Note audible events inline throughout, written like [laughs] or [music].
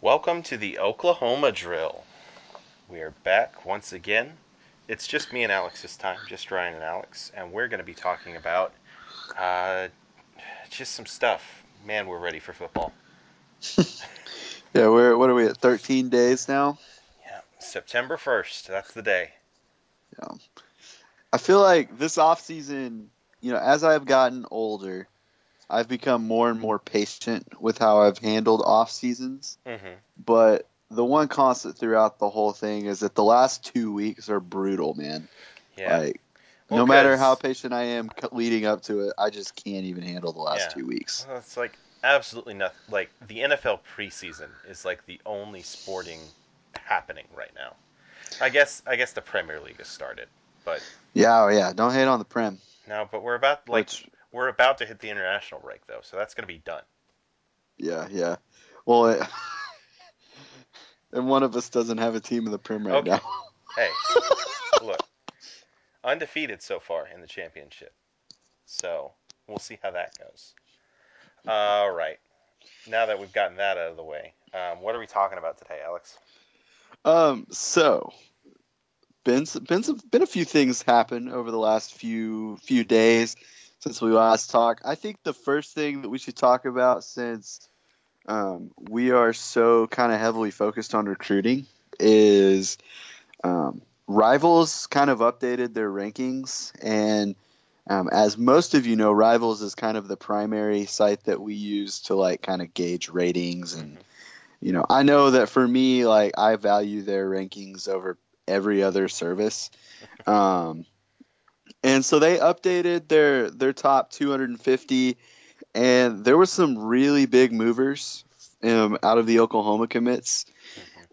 Welcome to the Oklahoma Drill. We are back once again. It's just me and Alex this time, just Ryan and Alex, and we're going to be talking about uh, just some stuff. Man, we're ready for football. [laughs] Yeah, we're what are we at? Thirteen days now. Yeah, September 1st, that's the day. Yeah, I feel like this off season, you know, as I've gotten older, I've become more and more patient with how I've handled off seasons. hmm But the one constant throughout the whole thing is that the last two weeks are brutal, man. Yeah. Like, Well, no matter how patient I am leading up to it, I just can't even handle the last Yeah. two weeks. Well, it's like absolutely nothing. Like the NFL preseason is like the only sporting happening right now. I guess I guess the Premier League has started, but Yeah, oh yeah. Don't hate on the Prem. no. But we're about like Which- we're about to hit the international break though, so that's gonna be done. Yeah, yeah. Well, it, [laughs] and one of us doesn't have a team in the Prem right Okay. now. [laughs] Hey, look, undefeated so far in the championship, so we'll see how that goes. All right. Now that we've gotten that out of the way, um, what are we talking about today, Alex? Um, so been been some, been a few things happen over the last few few days since we last talked. I think the first thing that we should talk about, since um, we are so kind of heavily focused on recruiting, is um, Rivals kind of updated their rankings, and um, as most of you know, Rivals is kind of the primary site that we use to like kind of gauge ratings and Mhm. you know, I know that for me, like I value their rankings over every other service. [laughs] Um, and so they updated their their top 250, and there were some really big movers um, out of the Oklahoma commits.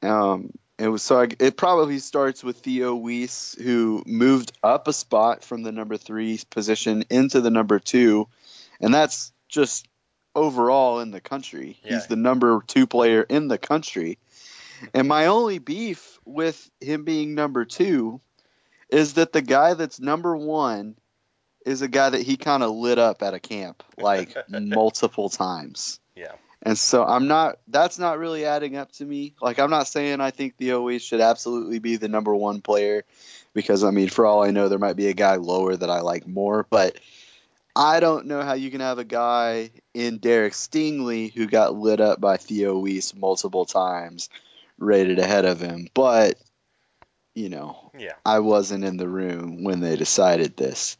Mhm. Um, it was so I, it probably starts with Theo Wease, who moved up a spot from the number three position into the number two, and that's just overall in the country. Yeah. He's the number two player in the country. And my only beef with him being number two is that the guy that's number one is a guy that he kind of lit up at a camp like [laughs] multiple times. Yeah. And so I'm not that's not really adding up to me. Like I'm not saying I think the OE should absolutely be the number one player because I mean for all I know there might be a guy lower that I like more, but I don't know how you can have a guy in Derek Stingley who got lit up by Theo Wease multiple times rated ahead of him. But you know, Yeah. I wasn't in the room when they decided this.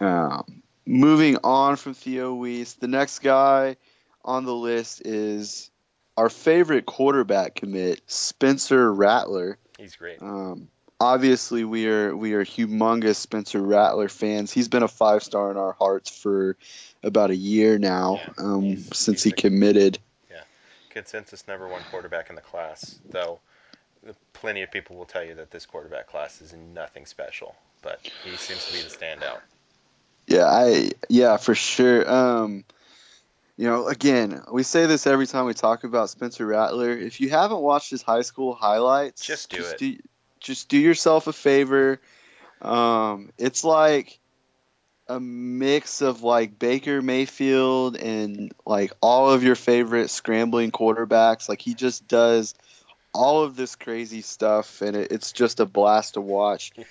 Um, moving on from Theo Wease, the next guy on the list is our favorite quarterback commit, Spencer Rattler. He's great. Um, obviously, we are we are humongous Spencer Rattler fans. He's been a five star in our hearts for about a year now, Yeah, um, he's- since he's he a- committed. Consensus number one quarterback in the class, though plenty of people will tell you that this quarterback class is nothing special, but he seems to be the standout. Yeah, I yeah for sure. Um, you know, again, we say this every time we talk about Spencer Rattler. If you haven't watched his high school highlights, Just do it. Do, just do yourself a favor. Um, it's like a mix of like Baker Mayfield and like all of your favorite scrambling quarterbacks. Like he just does all of this crazy stuff, and it, it's just a blast to watch. [laughs]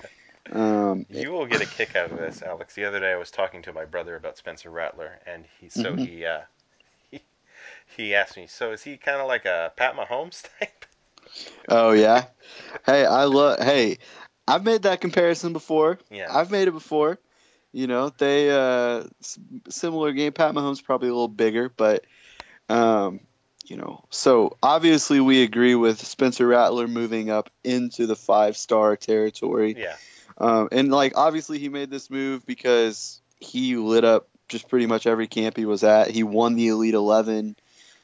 Um, You will get a kick out of this, Alex. The other day I was talking to my brother about Spencer Rattler, and he so Mhm. he uh, [laughs] he he asked me, so is he kind of like a Pat Mahomes [laughs] type? Oh yeah. hey, I love. Hey, I've made that comparison before. Yeah. I've made it before. You know, they uh similar game. Pat Mahomes probably a little bigger, but um, you know. So obviously we agree with Spencer Rattler moving up into the five star territory. Yeah. Um, and like obviously he made this move because he lit up just pretty much every camp he was at. He won the Elite Eleven.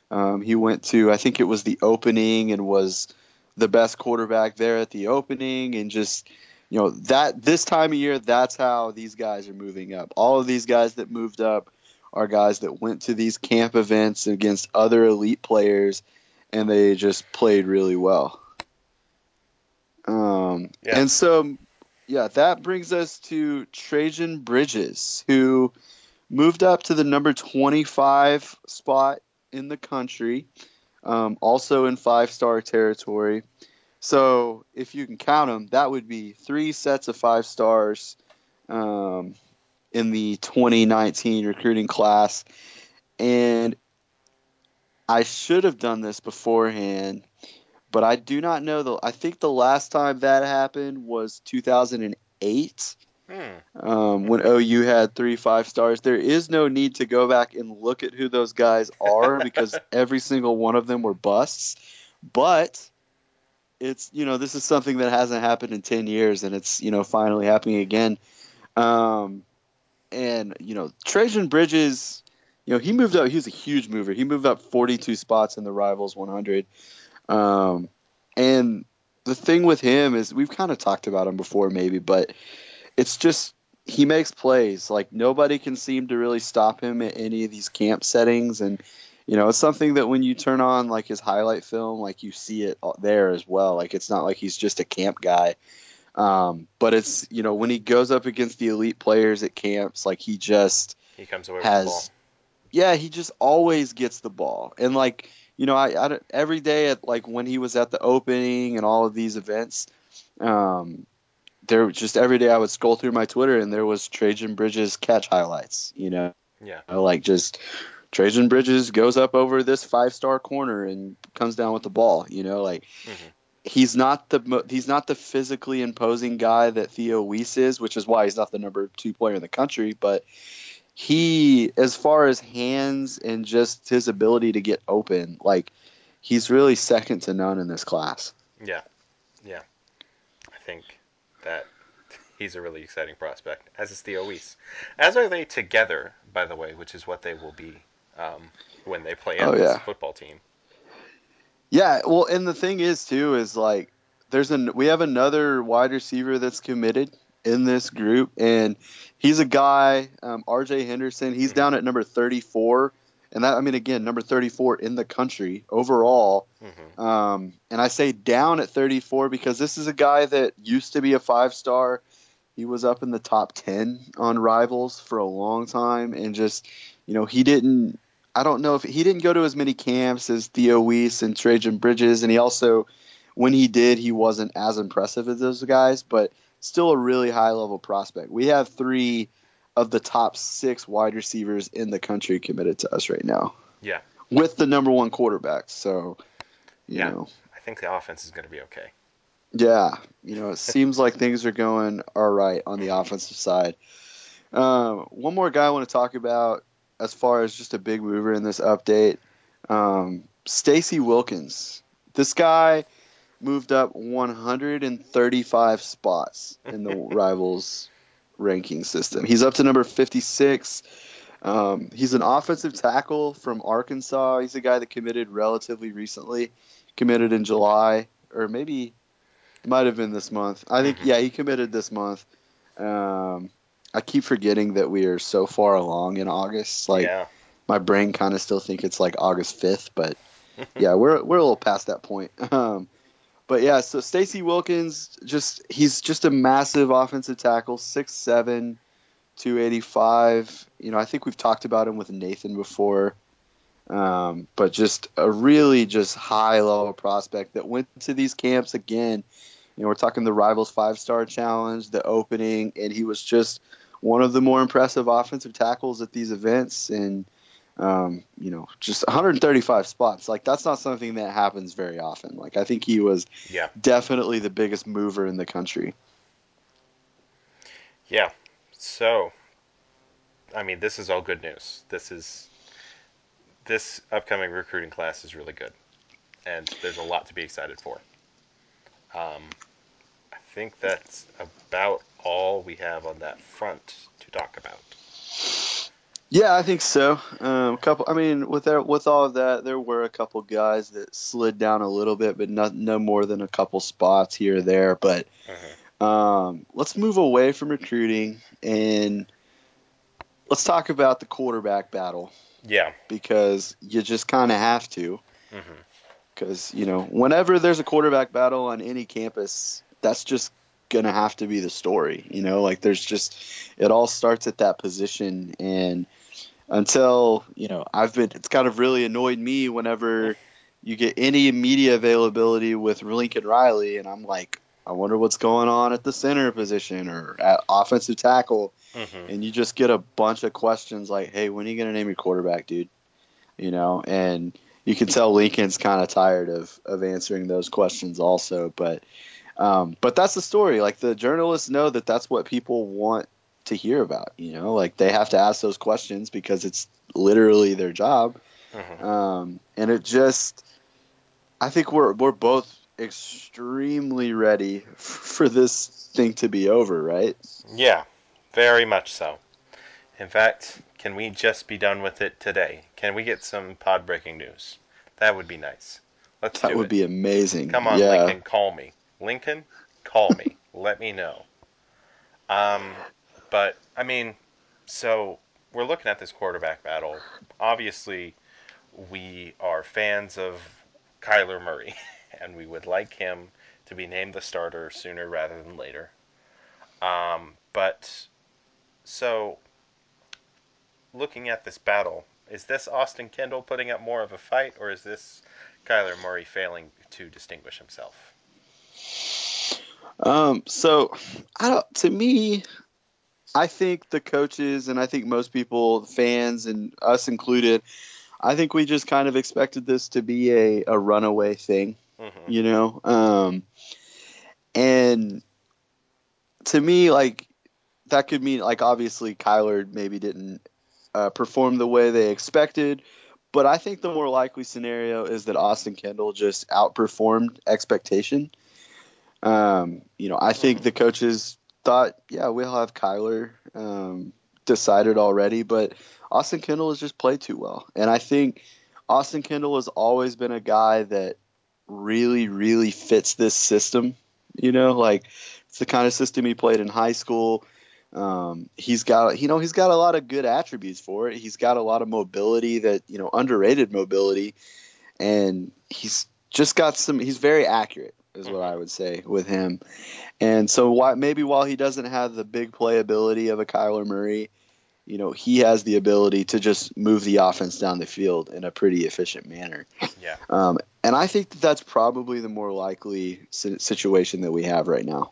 Um, he went to I think it was the opening and was the best quarterback there at the opening and just you know that this time of year that's how these guys are moving up. All of these guys that moved up are guys that went to these camp events against other elite players and they just played really well. Um, Yeah. And so, yeah, that brings us to Trejan Bridges, who moved up to the number 25 spot in the country. um, also in five star territory. So if you can count them, that would be three sets of five stars um, in the 2019 recruiting class. And I should have done this beforehand, but I do not know the. I think the last time that happened was 2008 Hmm. um, when OU had three five stars. There is no need to go back and look at who those guys are [laughs] because every single one of them were busts. But it's you know this is something that hasn't happened in ten years, and it's you know finally happening again. Um, and you know Trejan Bridges, you know he moved up. He was a huge mover. He moved up 42 spots in the Rivals 100. Um, and the thing with him is we've kind of talked about him before, maybe, but it's just he makes plays. Like nobody can seem to really stop him at any of these camp settings, and you know it's something that when you turn on like his highlight film, like you see it there as well. Like it's not like he's just a camp guy. Um, but it's you know when he goes up against the elite players at camps, like he just He comes away with the ball. has yeah he just always gets the ball and like you know I, I every day at like when he was at the opening and all of these events um there just every day i would scroll through my twitter and there was trejan bridges catch highlights you know Yeah. like just trejan bridges goes up over this five star corner and comes down with the ball you know like Mhm. He's not the he's not the physically imposing guy that Theo Wease is, which is why he's not the number two player in the country. But he, as far as hands and just his ability to get open, like he's really second to none in this class. Yeah. Yeah. I think that he's a really exciting prospect, as is Theo Wease. As are they together, by the way, which is what they will be um, when they play Oh, in this yeah. football team. Yeah, well, and the thing is too is like there's an we have another wide receiver that's committed in this group, and he's a guy, um, R.J. Henderson. He's Mhm. down at number 34, and that I mean again number 34 in the country overall. hmm Um, and I say down at 34 because this is a guy that used to be a five star. He was up in the top 10 on Rivals for a long time, and just you know he didn't. I don't know if he didn't go to as many camps as Theo Wease and Trejan Bridges, and he also, when he did, he wasn't as impressive as those guys, but still a really high level prospect. We have three of the top six wide receivers in the country committed to us right now. Yeah. With the number one quarterback, so you Yeah. know. I think the offense is going to be okay. Yeah, you know, it seems like things are going all right on the offensive side. Um, one more guy I want to talk about as far as just a big mover in this update, um, Stacy Wilkins. This guy moved up 135 spots in the [laughs] Rivals ranking system. He's up to number 56. Um, he's an offensive tackle from Arkansas. He's a guy that committed relatively recently, committed in July, or maybe might have been this month. I think, Mhm. yeah, he committed this month. Um, I keep forgetting that we are so far along in August. Like yeah. my brain kind of still think it's like August 5th, but [laughs] yeah, we're we're a little past that point. [laughs] Um, but yeah, so Stacy Wilkins just he's just a massive offensive tackle, 6'7", 285. You know, I think we've talked about him with Nathan before. Um, but just a really just high level prospect that went to these camps again. You know, we're talking the Rivals Five Star Challenge, the opening, and he was just one of the more impressive offensive tackles at these events. And um, you know, just 135 spots. Like that's not something that happens very often. Like I think he was Yeah. definitely the biggest mover in the country. Yeah. So, I mean, this is all good news. This is this upcoming recruiting class is really good, and there's a lot to be excited for. Um, think that's about all we have on that front to talk about. Yeah, I think so. Um, a couple. I mean, with there, with all of that, there were a couple guys that slid down a little bit, but not no more than a couple spots here or there. But Mhm. um, let's move away from recruiting and let's talk about the quarterback battle Yeah. because you just kind of have to. Because you know, whenever there's a quarterback battle on any campus, that's just gonna have to be the story. You know, like there's just it all starts at that position, and until you know, I've been it's kind of really annoyed me whenever you get any media availability with Lincoln Riley, and I'm like, I wonder what's going on at the center position or at offensive tackle, Mm-hmm. and you just get a bunch of questions like, "Hey, when are you gonna name your quarterback, dude?" You know, and you can tell Lincoln's kind of tired of of answering those questions also, but um, but that's the story. Like the journalists know that that's what people want to hear about. You know, like they have to ask those questions because it's literally their job. Mm-hmm. Um, and it just, I think we're we're both extremely ready [laughs] for this thing to be over, right? Yeah, very much so. In fact, can we just be done with it today? Can we get some pod breaking news? That would be nice. Let's That would it. be amazing. Come on, yeah. Lincoln, call me. Lincoln, call me. [laughs] Let me know. Um, but I mean, so we're looking at this quarterback battle. Obviously, we are fans of Kyler Murray, [laughs] and we would like him to be named the starter sooner rather than later. Um, but so, looking at this battle, is this Austin Kendall putting up more of a fight, or is this Kyler Murray failing to distinguish himself? Um, so I don't. To me, I think the coaches and I think most people, fans and us included, I think we just kind of expected this to be a, a runaway thing. Mm-hmm. you know um and to me like that could mean like obviously Kyler maybe didn't uh, perform the way they expected but I think the more likely scenario is that Austin Kendall just outperformed expectation um you know I think the coaches thought yeah we'll have Kyler um decided already but Austin Kendall has just played too well and I think Austin Kendall has always been a guy that really, really fits this system. You know, like it's the kind of system he played in high school. Um, he's got, you know, he's got a lot of good attributes for it. He's got a lot of mobility that, you know, underrated mobility, and he's just got some. He's very accurate, is what I would say with him. And so, why maybe while he doesn't have the big playability of a Kyler Murray, you know, he has the ability to just move the offense down the field in a pretty efficient manner. Yeah. Um, and I think that that's probably the more likely situation that we have right now.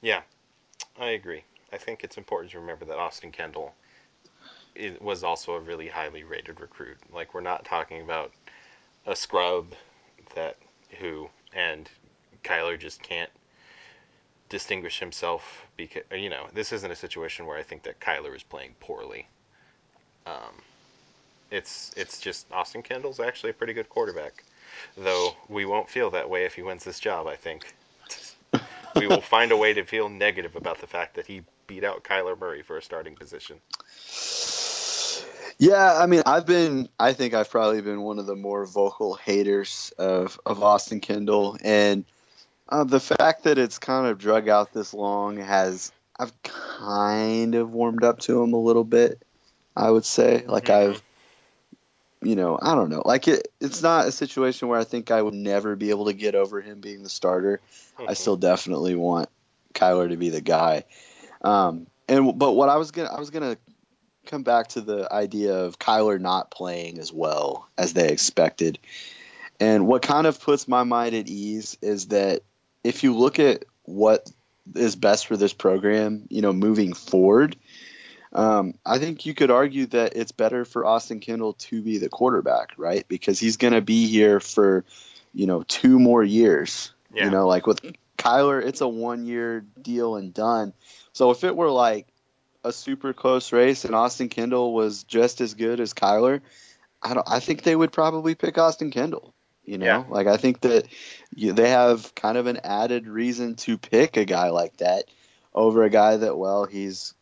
Yeah, I agree. I think it's important to remember that Austin Kendall was also a really highly rated recruit. Like we're not talking about a scrub that who and Kyler just can't distinguish himself because you know this isn't a situation where I think that Kyler is playing poorly. Um, it's it's just Austin Kendall's actually a pretty good quarterback, though we won't feel that way if he wins this job. I think we will find a way to feel negative about the fact that he beat out Kyler Murray for a starting position. Yeah, I mean, I've been, I think I've probably been one of the more vocal haters of, of Austin Kendall. And uh, the fact that it's kind of drug out this long has, I've kind of warmed up to him a little bit, I would say. Like, Mhm. I've, you know, I don't know. Like, it, it's not a situation where I think I would never be able to get over him being the starter. I Mhm. still definitely want Kyler to be the guy. Um, and but what I was gonna I was gonna come back to the idea of Kyler not playing as well as they expected. And what kind of puts my mind at ease is that if you look at what is best for this program, you know, moving forward, um, I think you could argue that it's better for Austin Kendall to be the quarterback, right? Because he's going to be here for, you know, two more years. Yeah. You know, like with Kyler, it's a one year deal and done. So if it were like a super close race and Austin Kendall was just as good as Kyler, I don't. I think they would probably pick Austin Kendall. You know, Yeah. like I think that you, they have kind of an added reason to pick a guy like that over a guy that well he's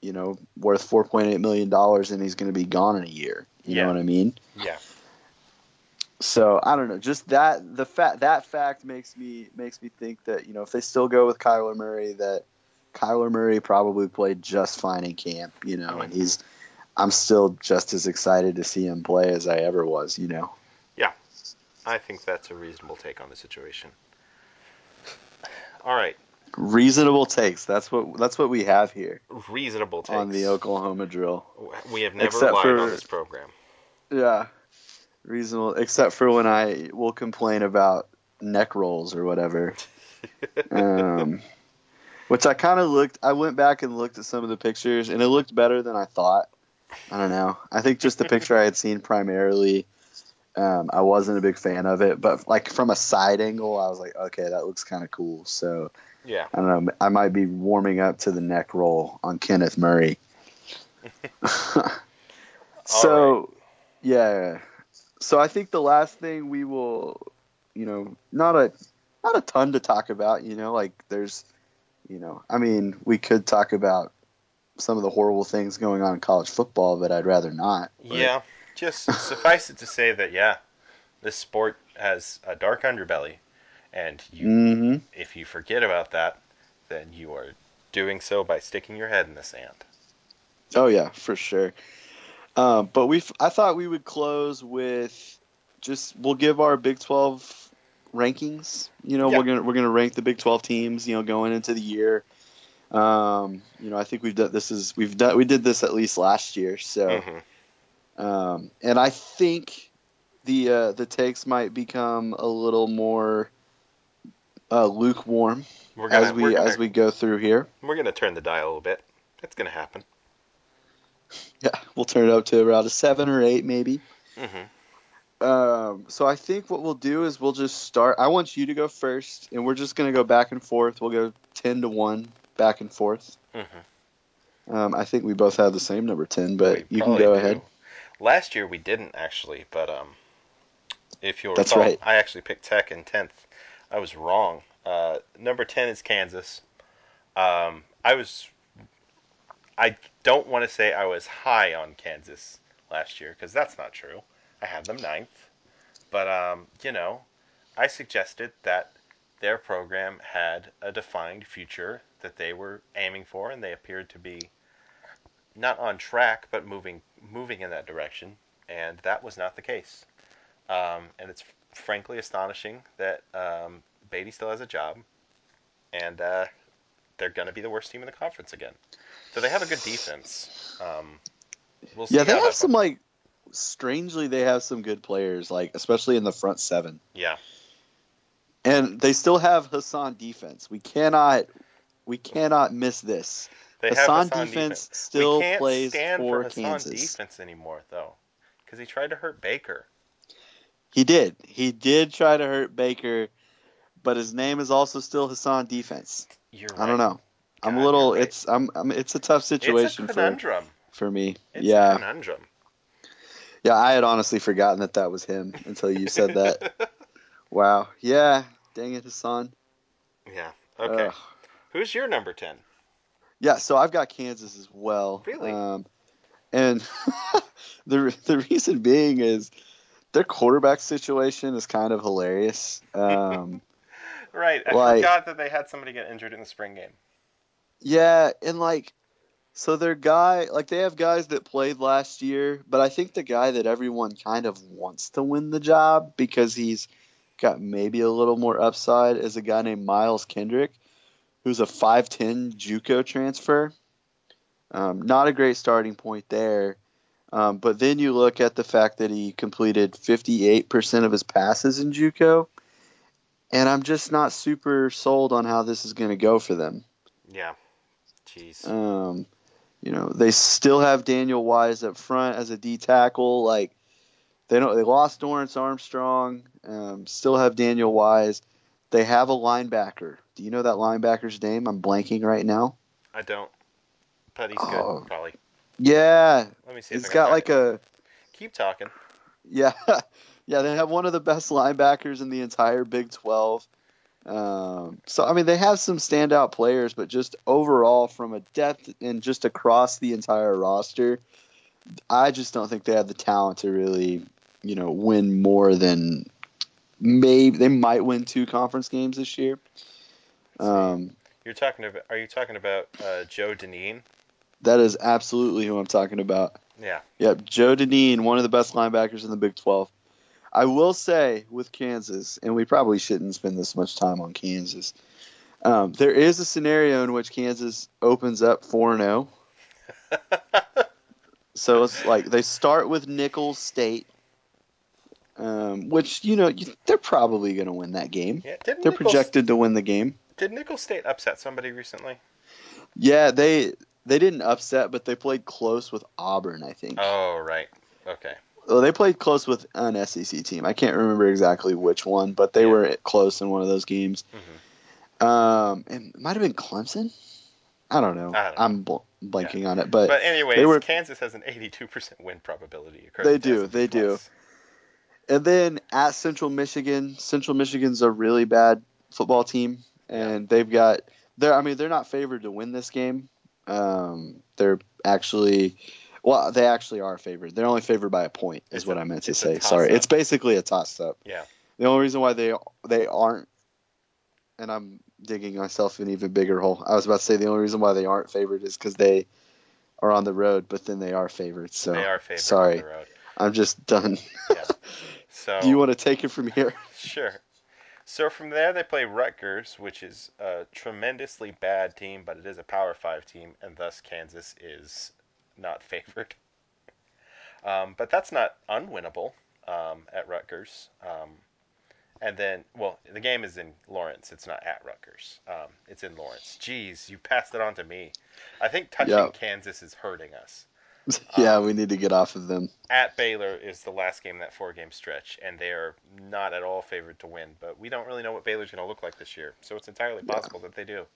you know worth four point eight million dollars and he's going to be gone in a year. You Yeah. know what I mean? Yeah. So I don't know. Just that the fact that fact makes me makes me think that you know if they still go with Kyler Murray, that Kyler Murray probably played just fine in camp. You know, and he's I'm still just as excited to see him play as I ever was. You know. Yeah. I think that's a reasonable take on the situation. All right, Reasonable takes. That's what that's what we have here reasonable takes on the Oklahoma drill. We have never Except lied for- on this program. Yeah. reasonable, except for when I will complain about neck rolls or whatever. [laughs] um, which I kind of looked. I went back and looked at some of the pictures, and it looked better than I thought. I don't know. I think just the picture I had seen primarily, um, I wasn't a big fan of it. But like from a side angle, I was like, okay, that looks kind of cool. So Yeah. I don't know. I might be warming up to the neck roll on Kenneth Murray. [laughs] [laughs] so, yeah. So I think the last thing we will, you know, not a not a ton to talk about. You know, like there's, you know, I mean, we could talk about some of the horrible things going on in college football, but I'd rather not. But- Yeah. Just [laughs] suffice it to say that yeah, this sport has a dark underbelly, and you Mhm. if you forget about that, then you are doing so by sticking your head in the sand. Oh yeah, for sure. Um, but we, I thought we would close with just we'll give our Big Twelve rankings. You know, Yeah. we're gonna we're gonna rank the Big Twelve teams. You know, going into the year. Um, you know, I think we've done this is we've done we did this at least last year. So, Mhm. um, and I think the uh, the takes might become a little more uh, lukewarm gonna as we gonna, as we go through here. we're gonna turn the dial a little bit. It's gonna happen. Yeah, we'll turn it up to around a seven or eight maybe. hmm Um, so I think what we'll do is we'll just start. I want you to go first, and we're just gonna go back and forth. We'll go ten to one, back and forth. hmm Um, I think we both have the same number ten, but We you can go do. ahead. Last year we didn't actually, but um, if you'll That's recall, right. I actually picked Tech in tenth. I was wrong. Uh, number ten is Kansas. Um, I was. I don't want to say I was high on Kansas last year because that's not true. I had them ninth, but um, you know, I suggested that their program had a defined future that they were aiming for, and they appeared to be not on track, but moving moving in that direction, and that was not the case. Um, and it's frankly astonishing that um, Beaty still has a job, and uh, they're going to be the worst team in the conference again. So they have a good defense. Um, we'll see Yeah, they have some like strangely they have some good players, like especially in the front seven, yeah, and they still have Hasan defense. We cannot we cannot miss this. they Hasan Hasan defense, defense. still we can't plays stand for for Hasan Kansas. defense anymore, though, because he tried to hurt Baker. He did. He did try to hurt Baker, but his name is also still Hasan defense. You're right. I don't know. I'm a little. right. It's I'm, I'm. It's a tough situation It's a for for me. It's yeah, conundrum. Yeah. I had honestly forgotten that that was him until you said that. [laughs] wow. Yeah. Dang it, Hasan. yeah. Okay. Who's your number ten? Yeah. So I've got Kansas as well. Really? Um, and [laughs] the the reason being is their quarterback situation is kind of hilarious. Um, [laughs] Right. I Like- forgot that they had somebody get injured in the spring game. Yeah, and like, so their guy, like, they have guys that played last year, but I think the guy that everyone kind of wants to win the job because he's got maybe a little more upside is a guy named Miles Kendrick, who's a 5'10 Juco transfer. Um, not a great starting point there. Um, but then you look at the fact that he completed 58% of his passes in Juco, and I'm just not super sold on how this is going to go for them. Yeah. Jeez. Um, you know, they still have Daniel Wise up front as a D tackle. Like they don't, they lost Dorance Armstrong. Um, still have Daniel Wise. They have a linebacker. Do you know that linebacker's name? I'm blanking right now. I don't. But he's Oh. good, probably. Yeah, Let me see he's got like it. a Keep talking. yeah, [laughs] yeah. They have one of the best linebackers in the entire Big Twelve. Um, so I mean, they have some standout players, but just overall, from a depth and just across the entire roster, I just don't think they have the talent to really, you know, win more than maybe they might win two conference games this year. Um, You're talking about. Are you talking about uh, Joe Dineen? that is absolutely who I'm talking about. Yeah. Yep, Joe Dineen, one of the best linebackers in the Big 12. I will say with Kansas, and we probably shouldn't spend this much time on Kansas. Um, there is a scenario in which Kansas opens up 4 0. [laughs] So it's like they start with Nicholls State, um, which you know you, they're probably going to win that game. Yeah, didn't They're Nicholls, projected to win the game. Did Nicholls State upset somebody recently? Yeah, they they didn't upset, but they played close with Auburn. I think. Oh, right. Okay. Well, they played close with an SEC team. I can't remember exactly which one, but they Yeah. were close in one of those games. hmm Um, and it might have been Clemson. I don't know. I don't know. I'm bl- blanking on it, but, But anyways, they were- Kansas has an 82% win probability. They do, they do. And then at Central Michigan, Central Michigan's a really bad football team, and they've got they're I mean they're not favored to win this game. Um, they're actually. Well, they actually are favored. They're only favored by a point, is It's what a- I meant to say. Sorry, it's basically a toss up. Yeah. The only reason why they they aren't, and I'm digging myself an even bigger hole. I was about to say the only reason why they aren't favored is because they are on the road, but then they are favored. So they are favored sorry, on the road. I'm just done. Yeah. [laughs] So Do you want to take it from here? [laughs] Sure. So from there, they play Rutgers, which is a tremendously bad team, but it is a Power Five team, and thus Kansas is not [laughs] favored. Um, but that's not unwinnable um, at Rutgers. Um, and then, well, the game is in Lawrence. It's not at Rutgers. Um, it's in Lawrence. Jeez, you passed it on to me. I think touching Yeah. Kansas is hurting us. [laughs] yeah, Um, we need to get off of them. at Baylor is the last game that four game stretch, and they are not at all favored to win. But we don't really know what Baylor's going to look like this year, so it's entirely Yeah. possible that they do.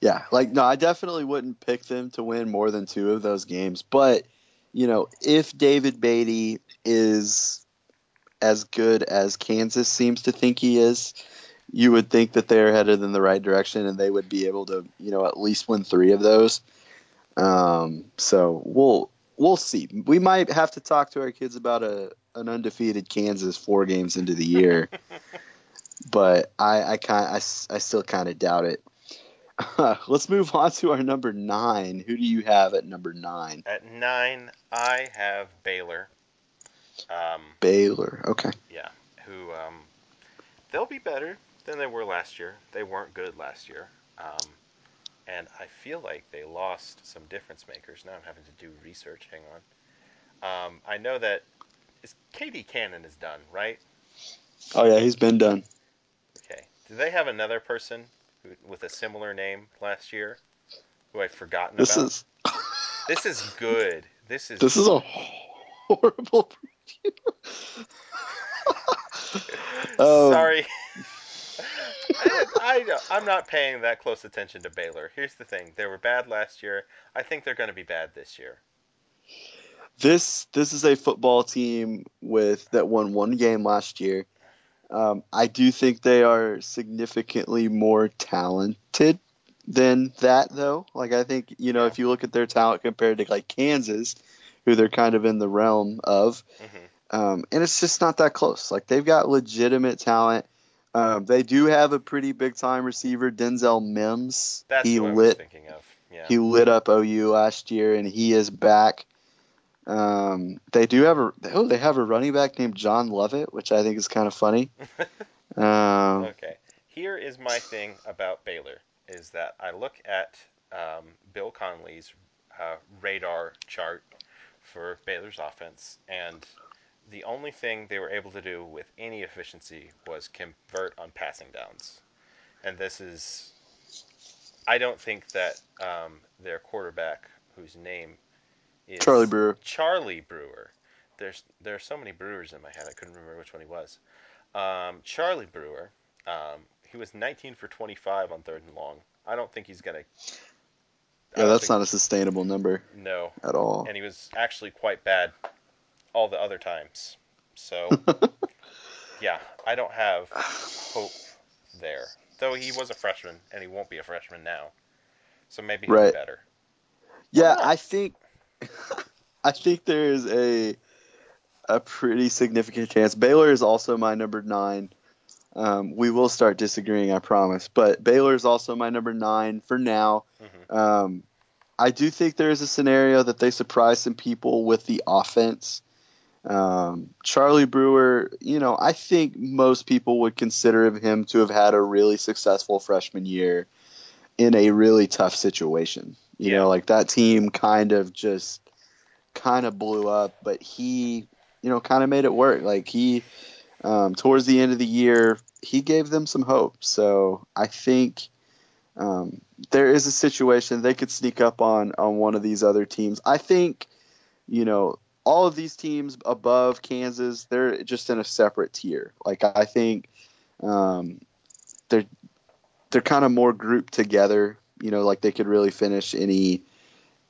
Yeah, like no, I definitely wouldn't pick them to win more than two of those games. But you know, if David Beaty is as good as Kansas seems to think he is, you would think that they're headed in the right direction and they would be able to, you know, at least win three of those. Um, so we'll we'll see. We might have to talk to our kids about a an undefeated Kansas four games into the year, [laughs] but I I kind I, I still kind of doubt it. [laughs] Let's move on to our number nine. Who do you have at number nine? At nine, I have Baylor. Um, Baylor. Okay. yeah, who um, they'll be better than they were last year. They weren't good last year, um, and I feel like they lost some difference makers. Now I'm having to do research. Hang on. Um, I know that is KD Cannon is done, right? Oh yeah, he's been done. Okay. Do they have another person with a similar name last year who I've forgotten This about? is [laughs] This is good. This is this is a horrible preview. [laughs] Um, Sorry. [laughs] I, I, I'm not paying that close attention to Baylor. Here's the thing: they were bad last year. I think they're going to be bad this year. This this is a football team with that won one game last year. Um, I do think they are significantly more talented than that, though. Like I think you know if you look at their talent compared to like Kansas, who they're kind of in the realm of, hmm um, and it's just not that close. Like they've got legitimate talent. Um, they do have a pretty big time receiver, Denzel Mims. That's he who I was lit thinking of. Yeah. he lit up OU last year, and he is back. Um, they do have a oh they have a running back named John Lovett, which I think is kind of funny. [laughs] Um, Okay. Here is my thing about Baylor is that I look at um, Bill Connelly's uh, radar chart for Baylor's offense, and the only thing they were able to do with any efficiency was convert on passing downs. And this is, I don't think that um, their quarterback, whose name is Charlie Brewer. Charlie Brewer. There's there are so many Brewers in my head. I couldn't remember which one he was. Um, Charlie Brewer. Um, he was 19 for 25 on third and long. I don't think he's gonna. Yeah, that's not a sustainable number no. at all. And he was actually quite bad all the other times. So [laughs] yeah, I don't have hope there. Though he was a freshman, and he won't be a freshman now. So maybe he'll Right. be better. Yeah. I think [laughs] I think there is a a pretty significant chance. Baylor is also my number nine. Um, we will start disagreeing, I promise. But Baylor is also my number nine for now. Mhm. Um, I do think there is a scenario that they surprise some people with the offense. Um, Charlie Brewer, you know, I think most people would consider him to have had a really successful freshman year in a really tough situation. You Yeah. know, like that team kind of just kind of blew up, but he you know, kind of made it work. Like he, um, towards the end of the year, he gave them some hope. So I think um, there is a situation they could sneak up on on one of these other teams. I think, you know, all of these teams above Kansas, they're just in a separate tier. Like I think um, they're they're kind of more grouped together. You know, like they could really finish any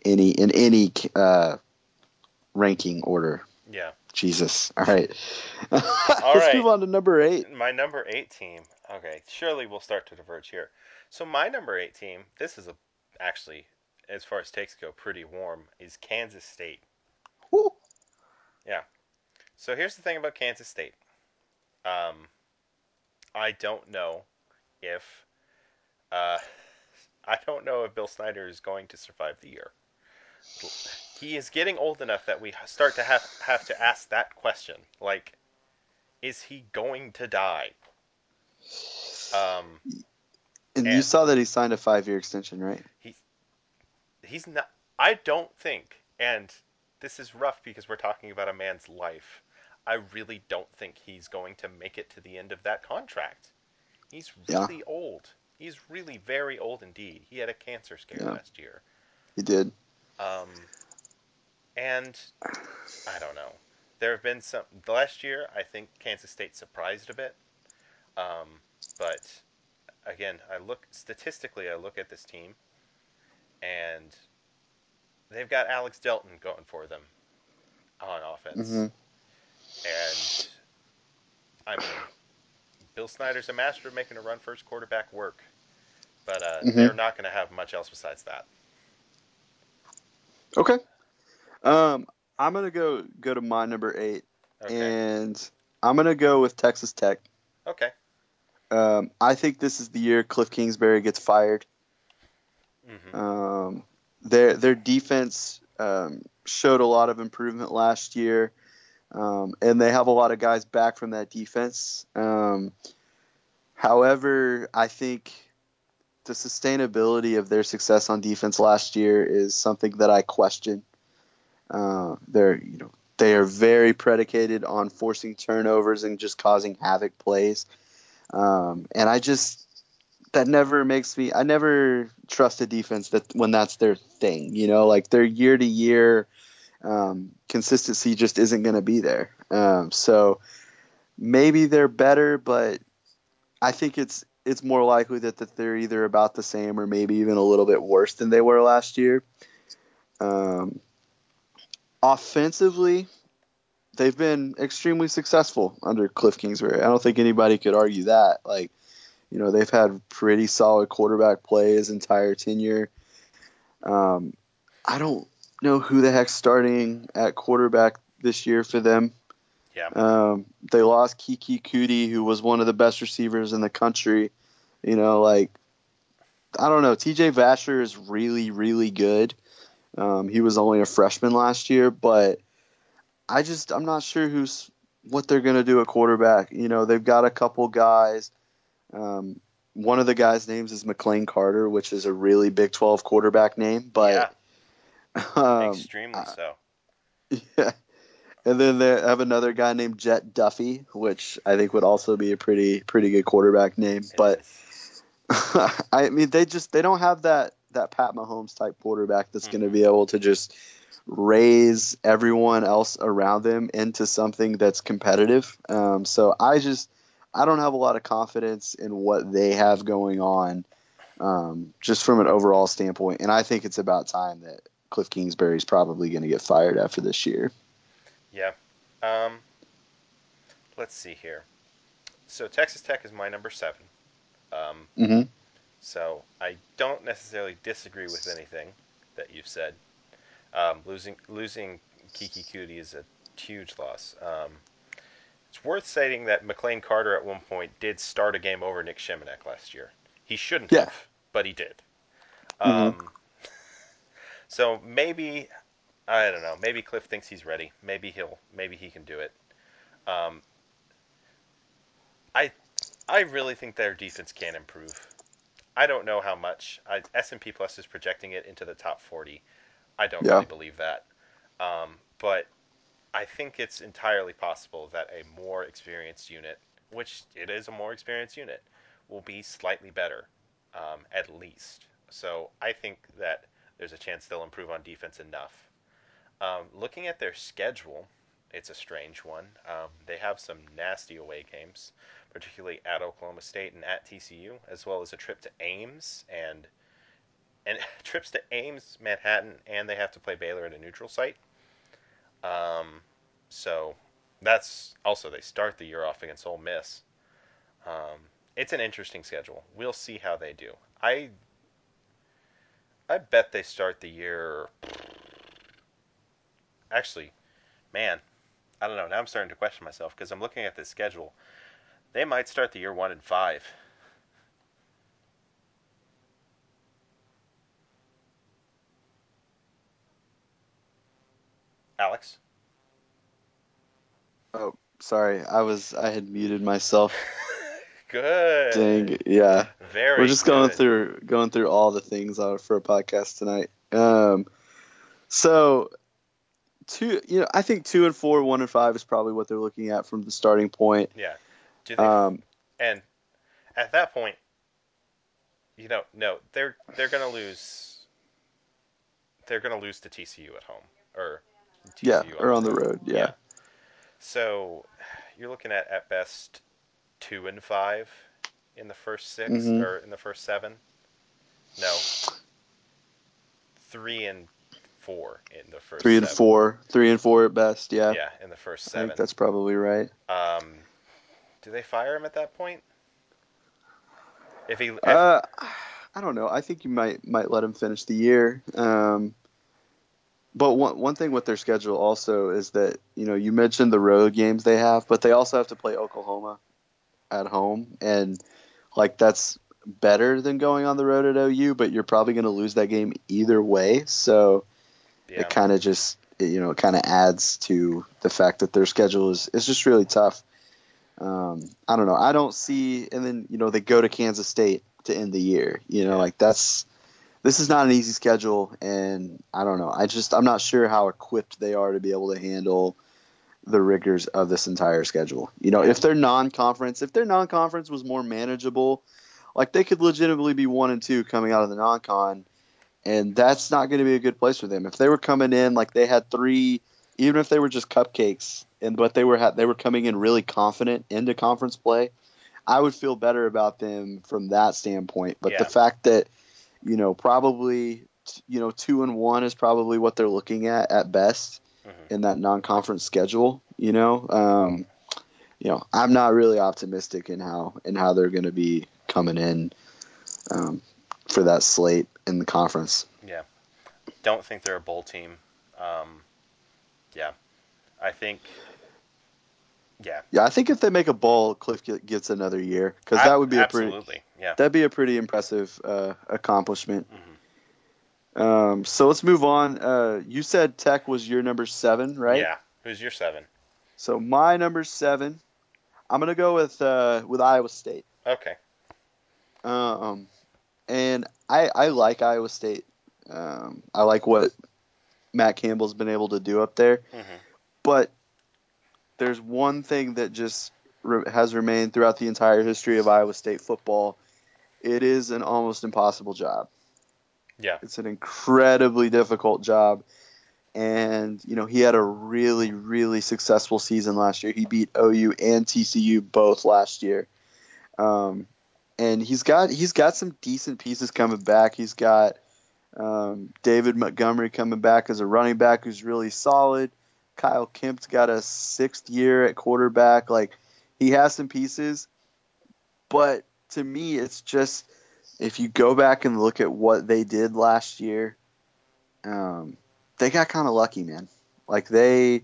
any in any uh, ranking order. Yeah. Jesus. All right. [laughs] All Let's right. move on to number eight. My number eight team. Okay, surely we'll start to diverge here. So my number eight team. This is a actually, as far as takes go, pretty warm. Is Kansas State. Woo. Yeah. So here's the thing about Kansas State. Um, I don't know if uh, [laughs] I don't know if Bill Snyder is going to survive the year. He is getting old enough that we start to have have to ask that question. Like, is he going to die? Um, And you saw that he signed a five year extension, right? He he's not. I don't think, and this is rough because we're talking about a man's life. I really don't think he's going to make it to the end of that contract. He's Yeah. really old. He's really very old indeed. He had a cancer scare Yeah. last year. He did. Um, and I don't know. There have been some last year. I think Kansas State surprised a bit. Um, but again, I look statistically. I look at this team, and they've got Alex Delton going for them on offense. hmm And I mean, Bill Snyder's a master of making a run first quarterback work, but uh, Mhm. they're not going to have much else besides that. Okay. Um, I'm gonna go go to my number eight, Okay. and I'm gonna go with Texas Tech. okay. Um, I think this is the year Cliff Kingsbury gets fired. hmm Um, their their defense um, showed a lot of improvement last year, um, and they have a lot of guys back from that defense. Um, however, I think the sustainability of their success on defense last year is something that I question. Uh, they're you know they are very predicated on forcing turnovers and just causing havoc plays, um, and I just that never makes me I never trust a defense that when that's their thing. You know, like their year to year um, consistency just isn't going to be there. Um, so maybe they're better, but I think it's it's more likely that, that they're either about the same or maybe even a little bit worse than they were last year. Um, offensively, they've been extremely successful under Cliff Kingsbury. I don't think anybody could argue that. Like, you know, they've had pretty solid quarterback play his entire tenure. Um, I don't know who the heck's starting at quarterback this year for them. Yeah. Um, they lost Keke Coutee, who was one of the best receivers in the country. You know, like I don't know. TJ Vasher is really, really good. Um, he was only a freshman last year, but I just I'm not sure who's what they're gonna do at quarterback. You know, they've got a couple guys. Um, one of the guys' names is McLane Carter, which is a really Big 12 quarterback name, but um, Extremely so. [laughs] yeah. And then they have another guy named Jett Duffey, which I think would also be a pretty pretty good quarterback name. But. [laughs] I mean, they just they don't have that that Pat Mahomes type quarterback that's going to be able to just raise everyone else around them into something that's competitive. Um, so I just I don't have a lot of confidence in what they have going on, um, just from an overall standpoint. And I think it's about time that Cliff Kingsbury is probably going to get fired after this year. Yeah. Um, let's see here. So Texas Tech is my number seven. Um, Mm-hmm. so I don't necessarily disagree with anything that you've said. Um, losing losing Keke Coutee is a huge loss. Um, it's worth stating that McLane Carter at one point did start a game over Nic Shimonek last year. He shouldn't Yeah. have, but he did. Mhm. Um, [laughs] so maybe I don't know. Maybe Cliff thinks he's ready. Maybe he'll. Maybe he can do it. Um, I I really think their defense can improve. I don't know how much. I, S&P Plus is projecting it into the top 40. I don't Yeah. really believe that. Um, but I think it's entirely possible that a more experienced unit, which it is a more experienced unit, will be slightly better, um, at least. So I think that there's a chance they'll improve on defense enough. Um, looking at their schedule, it's a strange one. Um, they have some nasty away games, particularly at Oklahoma State and at TCU, as well as a trip to Ames and and [laughs] trips to Ames, Manhattan, and they have to play Baylor at a neutral site. Um, so that's also they start the year off against Ole Miss. Um, it's an interesting schedule. We'll see how they do. I I bet they start the year. Actually, man, I don't know. Now I'm starting to question myself because I'm looking at this schedule. They might start the year one and five. Alex. Oh, sorry. I was I had muted myself. [laughs] Good. Dang. Yeah. Very. We're just going through going through all the things for a podcast tonight. Um, so two, you know, I think two and four, one and five is probably what they're looking at from the starting point. Yeah. Do they, Um, and at that point, you know, no, they're they're gonna lose. They're gonna lose to TCU at home or TCU yeah, or on the road. Yeah. Yeah. So you're looking at at best two and five in the first 6 Mhm. or in the first seven. No. Three and four in the first Three and seven. four, three and four at best. Yeah. Yeah, in the first I think that's probably right. Um, do they fire him at that point? If he, if, Uh, I don't know. I think you might might let him finish the year. Um, but one one thing with their schedule also is that you know you mentioned the road games they have, but they also have to play Oklahoma at home, and like that's better than going on the road at OU. But you're probably going to lose that game either way. So yeah, it kind of just it, you know it kind of adds to the fact that their schedule is is just really tough. Um, I don't know. I don't see, and then you know they go to Kansas State to end the year. You know, Yeah. like that's this is not an easy schedule, and I don't know. I just I'm not sure how equipped they are to be able to handle the rigors of this entire schedule. You know, if they're non-conference, if their non-conference was more manageable, like they could legitimately be one and two coming out of the non-con, and that's not going to be a good place for them. If they were coming in like they had three, even if they were just cupcakes, and but they were ha- they were coming in really confident into conference play, I would feel better about them from that standpoint. But the fact that you know probably you know two and one is probably what they're looking at at best Mhm. in that non-conference schedule. You know, um, you know, I'm not really optimistic in how in how they're going to be coming in um, for that slate in the conference. yeah. Don't think they're a bowl team. Um, yeah, I think. Yeah, Yeah, I think if they make a bowl, Cliff gets another year because that would be a pretty absolutely. Yeah. that'd be a pretty impressive uh, accomplishment. Mhm. Um, so let's move on. Uh, you said Tech was your number seven, right? Yeah. Who's your seven? So my number seven, I'm gonna go with uh, with Iowa State. Okay. Um, and I I like Iowa State. Um, I like what Matt Campbell's been able to do up there. hmm But there's one thing that just re- has remained throughout the entire history of Iowa State football. It is an almost impossible job. Yeah. It's an incredibly difficult job. And, you know, he had a really, really successful season last year. He beat OU and TCU both last year. Um, and he's got he's got some decent pieces coming back. He's got um, David Montgomery coming back as a running back who's really solid. Kyle Kempt's got a sixth year at quarterback. Like he has some pieces, but to me, it's just if you go back and look at what they did last year, um, they got kind of lucky, man. Like they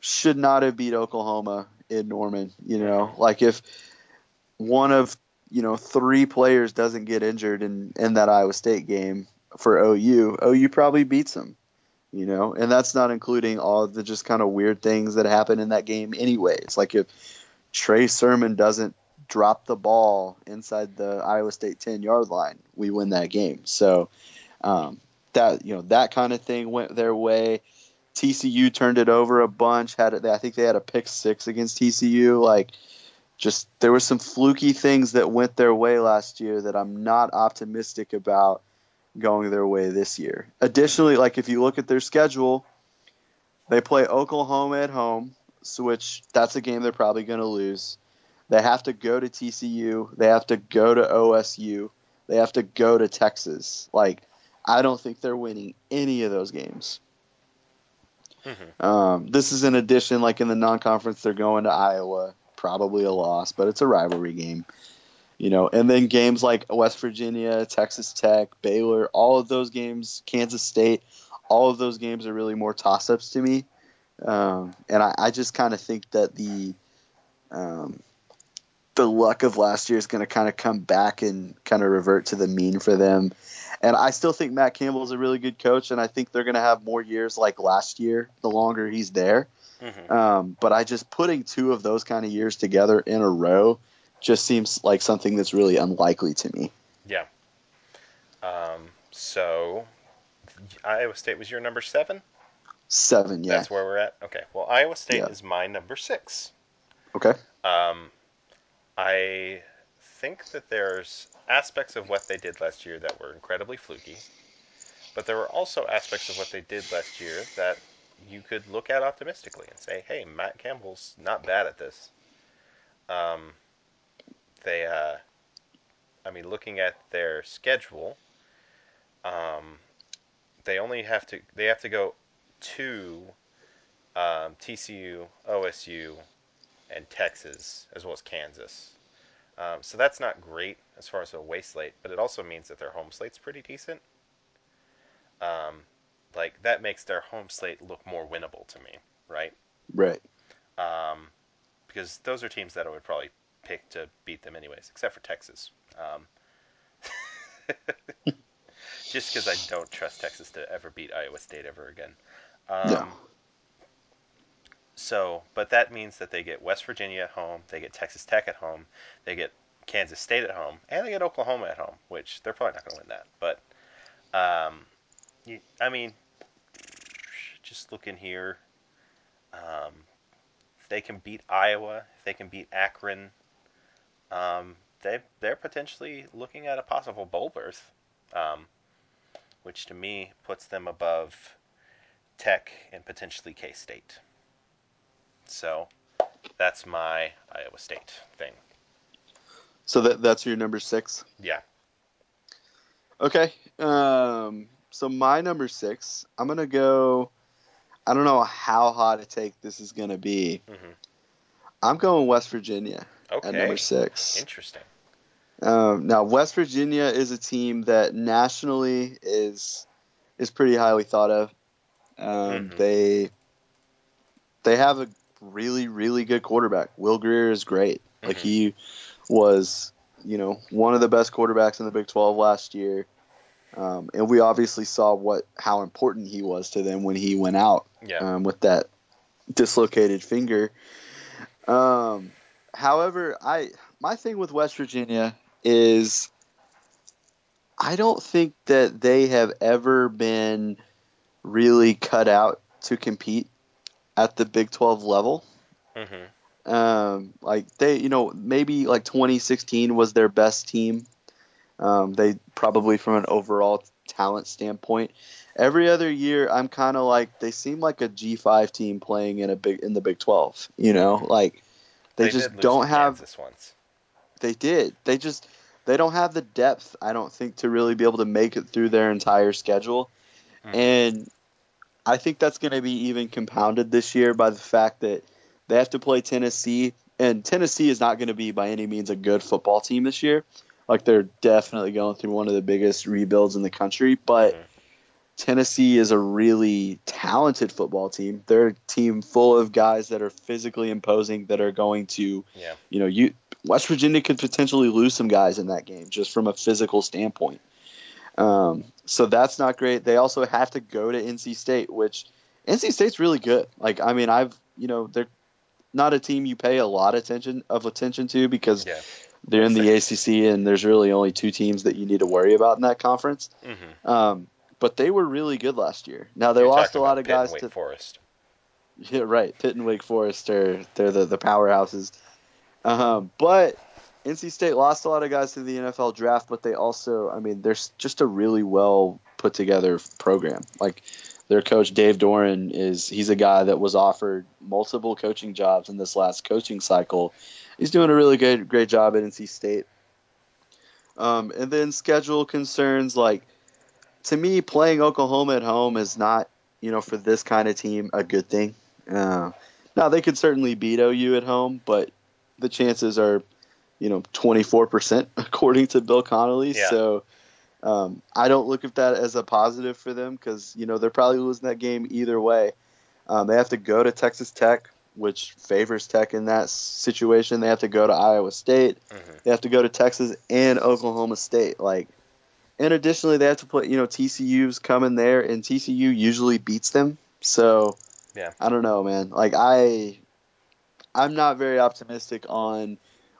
should not have beat Oklahoma in Norman. You know, like if one of you know three players doesn't get injured in in that Iowa State game for OU, OU probably beats them. You know, and that's not including all the just kind of weird things that happen in that game. anyway. It's like if Trey Sermon doesn't drop the ball inside the Iowa State ten yard line, we win that game. So um, that you know that kind of thing went their way. TCU turned it over a bunch. Had it, I think they had a pick six against TCU. Like, just there were some fluky things that went their way last year that I'm not optimistic about going their way this year. Additionally, like if you look at their schedule, they play Oklahoma at home, so which that's a game they're probably going to lose. They have to go to TCU. They have to go to OSU. They have to go to Texas. Like, I don't think they're winning any of those games. Mm-hmm. Um, this is in addition, like in the non-conference, they're going to Iowa, probably a loss, but it's a rivalry game, you know. And then games like West Virginia, Texas Tech, Baylor, all of those games, Kansas State, all of those games are really more toss-ups to me. Um, and I, I just kind of think that the um, the luck of last year is going to kind of come back and kind of revert to the mean for them. And I still think Matt Campbell is a really good coach, and I think they're going to have more years like last year, the longer he's there. Mm-hmm. Um, but I just putting two of those kind of years together in a row just seems like something that's really unlikely to me. Yeah. Um, so Iowa State was your number seven. Seven, yeah. That's where we're at. Okay. Well, Iowa State Yeah. is my number six. Okay. Um, I think that there's aspects of what they did last year that were incredibly fluky, but there were also aspects of what they did last year that you could look at optimistically and say, "Hey, Matt Campbell's not bad at this." Um, they, uh, I mean, looking at their schedule, um, they only have to they have to go to um, TCU, OSU, and Texas, as well as Kansas. Um, so that's not great as far as a away slate, but it also means that their home slate's pretty decent. Um, like that makes their home slate look more winnable to me, right? Right. Um, because those are teams that I would probably pick to beat them anyways, except for Texas. Um, [laughs] just because I don't trust Texas to ever beat Iowa State ever again. Um, No. So, but that means that they get West Virginia at home, they get Texas Tech at home, they get Kansas State at home, and they get Oklahoma at home, which they're probably not going to win that. But, um, you, I mean, just looking here, um, if they can beat Iowa, if they can beat Akron, um, they they're potentially looking at a possible bowl berth, um, which to me puts them above Tech and potentially K State. So that's my Iowa State thing. So that that's your number six. Yeah. Okay. Um, so my number six, I'm gonna go. I don't know how hot a take this is gonna be. Mhm. I'm going West Virginia Okay. at number six. Interesting. Um, now West Virginia is a team that nationally is is pretty highly thought of. Um, Mhm. They they have a really really good quarterback. Will Grier is great. Like Mhm. he was, you know, one of the best quarterbacks in the Big 12 last year. Um, and we obviously saw what how important he was to them when he went out Yeah. um, with that dislocated finger. Um, however, I my thing with West Virginia is I don't think that they have ever been really cut out to compete at the Big 12 level. hmm Um, like they, you know, maybe like 2016 was their best team. Um, they probably from an overall talent standpoint. Every other year, I'm kind of like they seem like a G5 team playing in a big in the Big 12. You know, like they, They, just don't have. Kansas once. They did. They just they don't have the depth. I don't think to really be able to make it through their entire schedule. Mhm. And I think that's going to be even compounded this year by the fact that they have to play Tennessee, and Tennessee is not going to be by any means a good football team this year. Like they're definitely going through one of the biggest rebuilds in the country, but Mhm. Tennessee is a really talented football team. They're a team full of guys that are physically imposing that are going to, Yeah. you know, you West Virginia could potentially lose some guys in that game just from a physical standpoint. Um, so that's not great. They also have to go to NC State, which NC State's really good. Like, I mean, I've you know they're not a team you pay a lot attention of attention to because Yeah. They're in the ACC and there's really only two teams that you need to worry about in that conference. hmm Um, but they were really good last year. Now they You're lost a lot of Pitt and guys Wake to Forest. Yeah, right. Pitt and Wake Forest are they're the, the powerhouses. Um, but NC State lost a lot of guys to the NFL draft, but they also, I mean, there's just a really well put together program. Like their coach Dave Doeren is he's a guy that was offered multiple coaching jobs in this last coaching cycle. He's doing a really good great job at NC State. Um, and then schedule concerns like to me playing Oklahoma at home is not you know for this kind of team a good thing. Uh, now they could certainly beat OU at home, but the chances are, you know, 24% [laughs] according to Bill Connelly. Yeah. So um, I don't look at that as a positive for them because you know they're probably losing that game either way. Um, they have to go to Texas Tech, which favors Tech in that situation. They have to go to Iowa State. hmm They have to go to Texas and Oklahoma State. Like, and additionally, they have to play. You know, TCU's coming there, and TCU usually beats them. So, Yeah. I don't know, man. Like, I, I'm not very optimistic on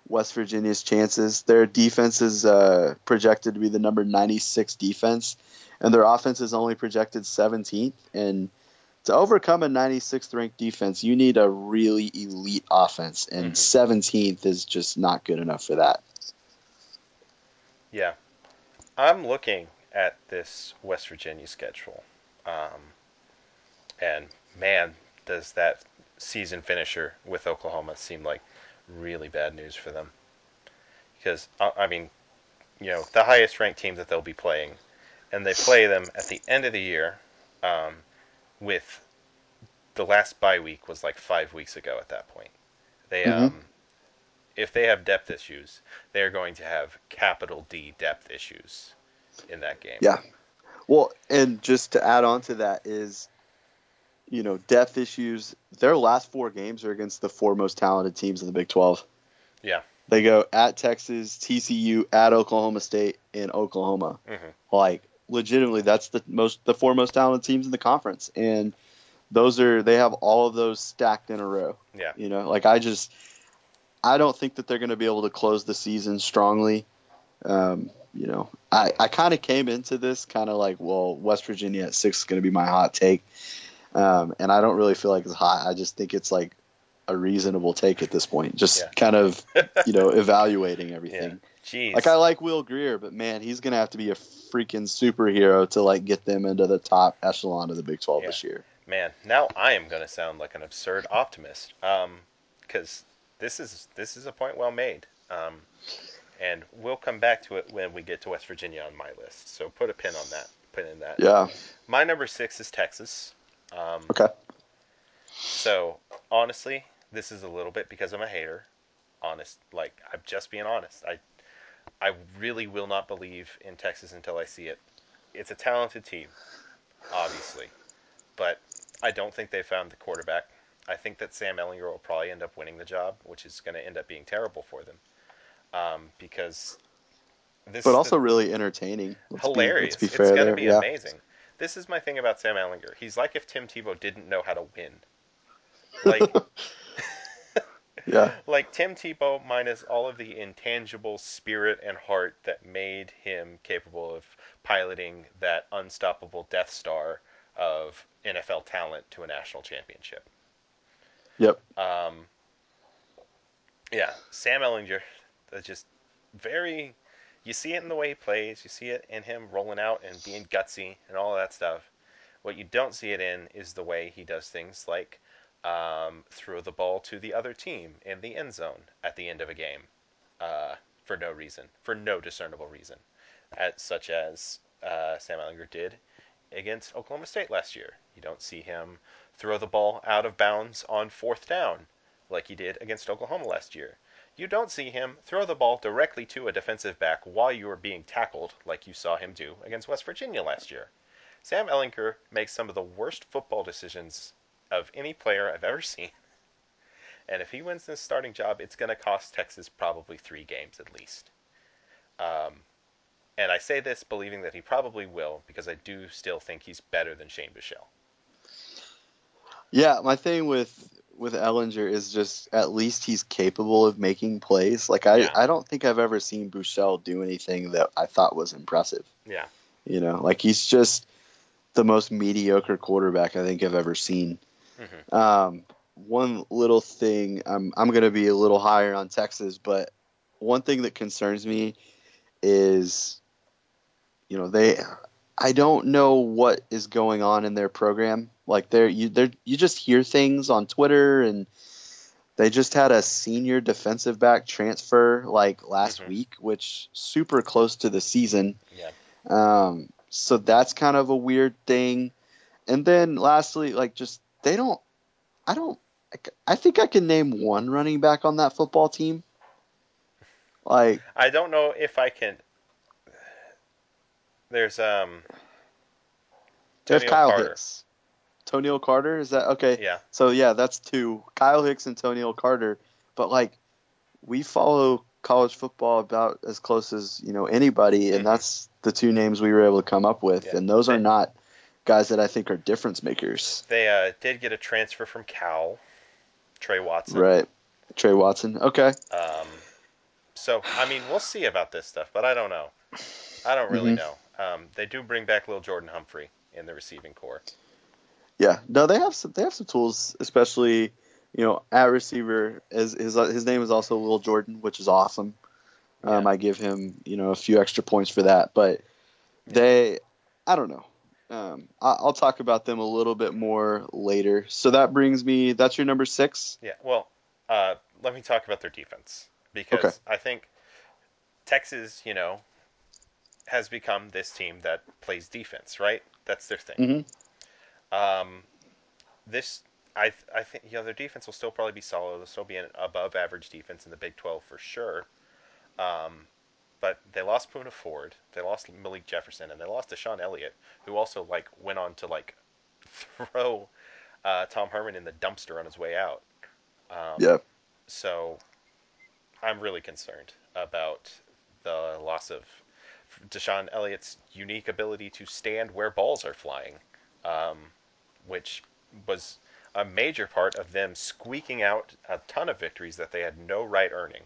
West Virginia's chances. Their defense is uh, projected to be the number 96 defense, and their offense is only projected 17th. And to overcome a 96th ranked defense, you need a really elite offense, and Mhm. 17th is just not good enough for that. Yeah. I'm looking at this West Virginia schedule. Um, and man, does that season finisher with Oklahoma seem like really bad news for them. Because, I mean, you know, the highest ranked team that they'll be playing, and they play them at the end of the year um, with the last bye week was like five weeks ago at that point. They, Mhm. um, if they have depth issues, they're going to have capital D depth issues in that game. Yeah. Well, and just to add on to that is, you know, depth issues. Their last four games are against the four most talented teams in the Big 12. Yeah. They go at Texas, TCU, at Oklahoma State, and Oklahoma. Mhm. Like, legitimately, that's the most, the four most talented teams in the conference, and those are they have all of those stacked in a row. Yeah. You know, like I just, I don't think that they're going to be able to close the season strongly. Um, you know, I, I kind of came into this kind of like, well, West Virginia at six is going to be my hot take. Um, and I don't really feel like it's hot. I just think it's like a reasonable take at this point. Just Yeah. kind of, [laughs] you know, evaluating everything. Jeez. Like I like Will Grier, but man, he's going to have to be a freaking superhero to like get them into the top echelon of the Big 12 Yeah. this year. Man, now I am going to sound like an absurd optimist. Um, because this is this is a point well made. Um, and we'll come back to it when we get to West Virginia on my list. So put a pin on that. Pin in that. Yeah. My number six is Texas. Um, Okay. So honestly, this is a little bit because I'm a hater. Honest, like I'm just being honest. I, I really will not believe in Texas until I see it. It's a talented team, obviously, but I don't think they found the quarterback. I think that Sam Ehlinger will probably end up winning the job, which is going to end up being terrible for them, um, because this But is also the, really entertaining. Let's be- hilarious. let's be it's going to be yeah. amazing. This is my thing about Sam Ehlinger. He's like if Tim Tebow didn't know how to win. Like [laughs] Yeah. [laughs] like Tim Tebow minus all of the intangible spirit and heart that made him capable of piloting that unstoppable Death Star of NFL talent to a national championship. Yep. Um, yeah, Sam Ehlinger, that's just very. You see it in the way he plays. You see it in him rolling out and being gutsy and all that stuff. What you don't see it in is the way he does things like um, throw the ball to the other team in the end zone at the end of a game uh, for no reason, for no discernible reason, as, such as uh, Sam Ehlinger did against Oklahoma State last year. You don't see him throw the ball out of bounds on fourth down like he did against Oklahoma last year. You don't see him throw the ball directly to a defensive back while you are being tackled like you saw him do against West Virginia last year. Sam Ehlinger makes some of the worst football decisions of any player I've ever seen. And if he wins this starting job, it's going to cost Texas probably three games at least. Um, and I say this believing that he probably will because I do still think he's better than Shane Buechele. Yeah, my thing with with Ehlinger is just at least he's capable of making plays. Like I, Yeah. I don't think I've ever seen Buechele do anything that I thought was impressive. Yeah. You know, like he's just the most mediocre quarterback I think I've ever seen. Mhm. Um, one little thing, I'm I'm going to be a little higher on Texas, but one thing that concerns me is, you know, they, I don't know what is going on in their program. Like they're you they you just hear things on Twitter and. They just had a senior defensive back transfer like last Mhm. week, which super close to the season. Yeah. Um, so that's kind of a weird thing. And then lastly, like just they don't. I don't. I think I can name one running back on that football team. Like I don't know if I can. There's um. there's Kyle Carter. Hicks, Toneil Carter. Is that okay? Yeah. So yeah, that's two. Kyle Hicks and Toneil Carter. But like, we follow college football about as close as you know anybody, and Mhm. that's the two names we were able to come up with, Yeah. and those are not guys that I think are difference makers. They uh, did get a transfer from Cal, Tre Watson. Right. Tre Watson. Okay. Um, so I mean, we'll see about this stuff, but I don't know. I don't really Mhm. know. Um, they do bring back little Jordan Humphrey in the receiving core. Yeah. No, they have some. They have some tools, especially you know at receiver. As his his name is also Lil Jordan, which is awesome. Um, Yeah. I give him you know a few extra points for that, but they, I don't know. Um, I, I'll talk about them a little bit more later. So that brings me. That's your number six. Yeah. Well, uh, let me talk about their defense because Okay. I think Texas, you know, has become this team that plays defense. Right. That's their thing. Mm-hmm. Um, this, I, I think, you know, their defense will still probably be solid. They'll still be an above average defense in the Big 12 for sure. Um, but they lost Poona Ford, they lost Malik Jefferson, and they lost DeShon Elliott, who also like went on to like [laughs] throw uh, Tom Herman in the dumpster on his way out. Um, Yeah. So I'm really concerned about the loss of DeShon Elliott's unique ability to stand where balls are flying, um, which was a major part of them squeaking out a ton of victories that they had no right earning.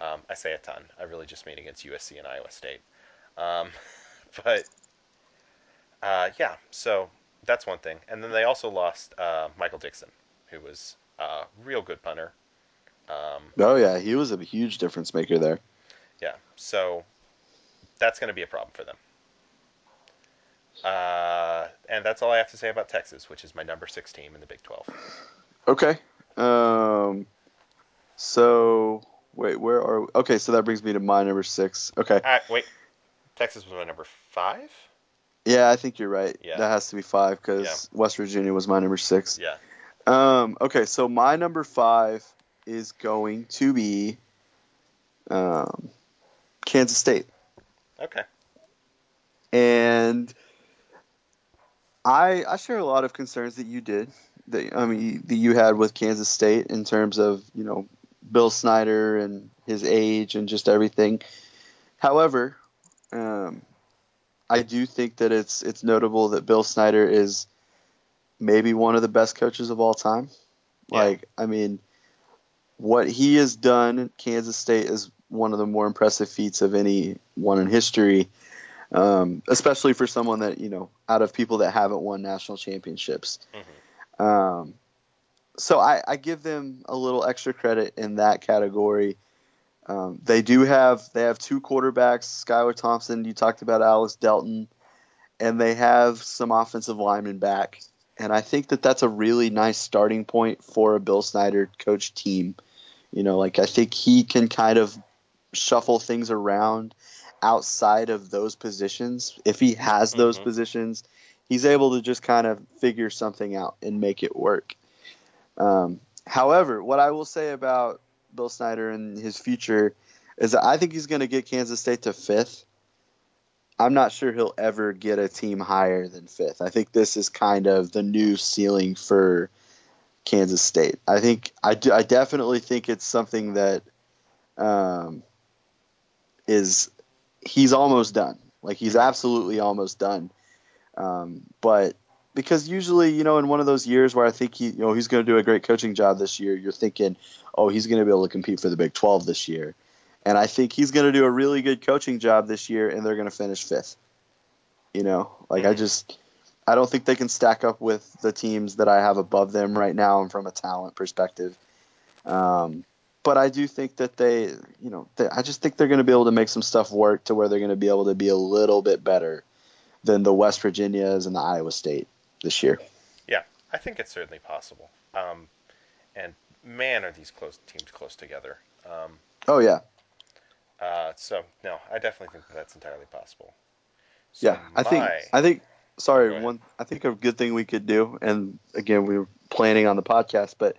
Um, I say a ton. I really just mean against USC and Iowa State. Um, [laughs] but uh, yeah, so that's one thing. And then they also lost uh, Michael Dickson, who was a real good punter. Um, Oh yeah, he was a huge difference maker there. Yeah, so that's going to be a problem for them. Uh, and that's all I have to say about Texas, which is my number six team in the Big 12. Okay. Um. So wait, where are? We? Okay, so that brings me to my number six. Okay. Ah, wait, Texas was my number five. Yeah, I think you're right. Yeah. That has to be five because Yeah. West Virginia was my number six. Yeah. Um. Okay, so my number five is going to be um, Kansas State, Okay. and I I share a lot of concerns that you did that I mean that you had with Kansas State in terms of you know Bill Snyder and his age and just everything. However, um, I do think that it's it's notable that Bill Snyder is maybe one of the best coaches of all time. Yeah. Like, I mean, what he has done at Kansas State is one of the more impressive feats of anyone in history, um, especially for someone that you know out of people that haven't won national championships. Mhm. Um, so I, I give them a little extra credit in that category. Um, they do have they have two quarterbacks, Skylar Thompson. You talked about Alex Delton, and they have some offensive linemen back. And I think that that's a really nice starting point for a Bill Snyder coach team. You know, like I think he can kind of shuffle things around outside of those positions. If he has those Mhm. positions, he's able to just kind of figure something out and make it work. Um, however, what I will say about Bill Snyder and his future is that I think he's going to get Kansas State to fifth. I'm not sure he'll ever get a team higher than fifth. I think this is kind of the new ceiling for Kansas State. I think I, do, I definitely think it's something that um, is he's almost done. Like he's absolutely almost done. Um, but because usually, you know, in one of those years where I think he, you know, he's going to do a great coaching job this year, you're thinking, oh, he's going to be able to compete for the Big 12 this year. And I think he's going to do a really good coaching job this year, and they're going to finish fifth. You know, like I Mhm. just, I don't think they can stack up with the teams that I have above them right now and from a talent perspective. Um, but I do think that they, you know, they, I just think they're going to be able to make some stuff work to where they're going to be able to be a little bit better than the West Virginias and the Iowa State this year. Yeah, I think it's certainly possible. Um, and man, are these close teams close together. Um, Oh yeah, uh, so no, I definitely think that that's entirely possible. So yeah. I think I think sorry one. I think a good thing we could do, and again we were planning on the podcast, but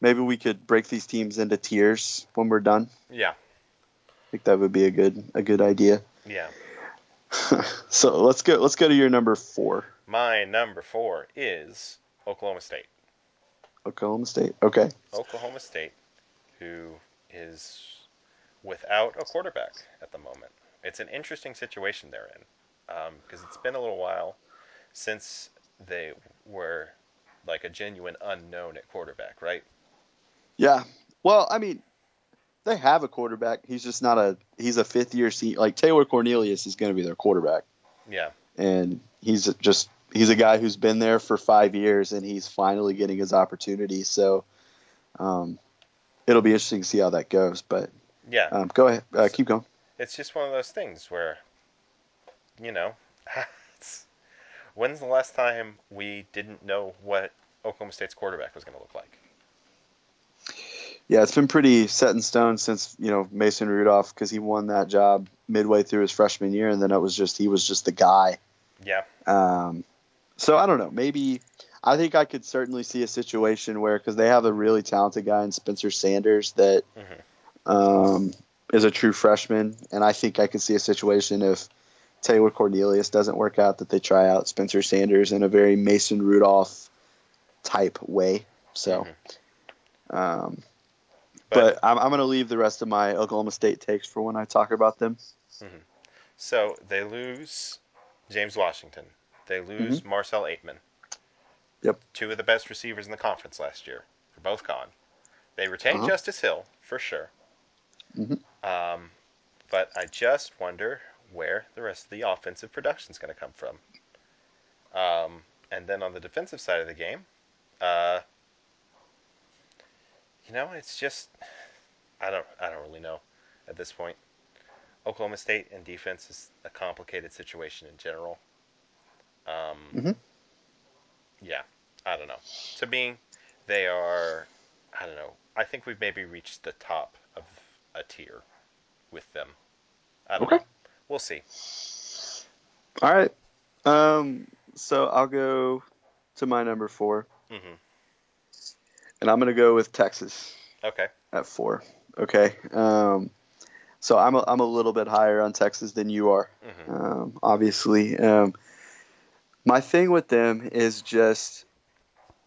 maybe we could break these teams into tiers when we're done. yeah, I think that would be a good a good idea. yeah. [laughs] so let's go let's go to your number four, My number four is Oklahoma State. Oklahoma State. Okay. Oklahoma State, who is without a quarterback at the moment. It's an interesting situation they're in um, because it's been a little while since they were like a genuine unknown at quarterback, right? Yeah. Well, I mean, they have a quarterback. He's just not a. He's a fifth year senior. Like Taylor Cornelius is going to be their quarterback, Yeah, and he's just he's a guy who's been there for five years, and he's finally getting his opportunity. So, um, it'll be interesting to see how that goes. But yeah. um, go ahead, uh, keep going. It's just one of those things where, you know, it's, [laughs] when's the last time we didn't know what Oklahoma State's quarterback was going to look like? Yeah, it's been pretty set in stone since you know Mason Rudolph because he won that job midway through his freshman year, and then it was just he was just the guy. Yeah, Um, so I don't know. Maybe I think I could certainly see a situation where because they have a really talented guy in Spencer Sanders that Mhm. um, is a true freshman, and I think I could see a situation if Taylor Cornelius doesn't work out that they try out Spencer Sanders in a very Mason Rudolph type way. So. Um, but, I'm, I'm going to leave the rest of my Oklahoma State takes for when I talk about them. So they lose James Washington. They lose Marcell Ateman. Yep. Two of the best receivers in the conference last year. They're both gone. They retain Uh-huh. Justice Hill for sure. Mhm. Um, but I just wonder where the rest of the offensive production is going to come from. Um, and then on the defensive side of the game, uh, you know, it's just I don't I don't really know at this point. Oklahoma State and defense is a complicated situation in general. Um, Mhm. Yeah, I don't know. To me, they are. I don't know. I think we've maybe reached the top of a tier with them. I don't Okay. know. We'll see. All right. Um, so I'll go to my number four, hmm and I'm going to go with Texas Okay. at four. Okay. Um, so I'm a, I'm a little bit higher on Texas than you are, hmm um, obviously. Um, my thing with them is just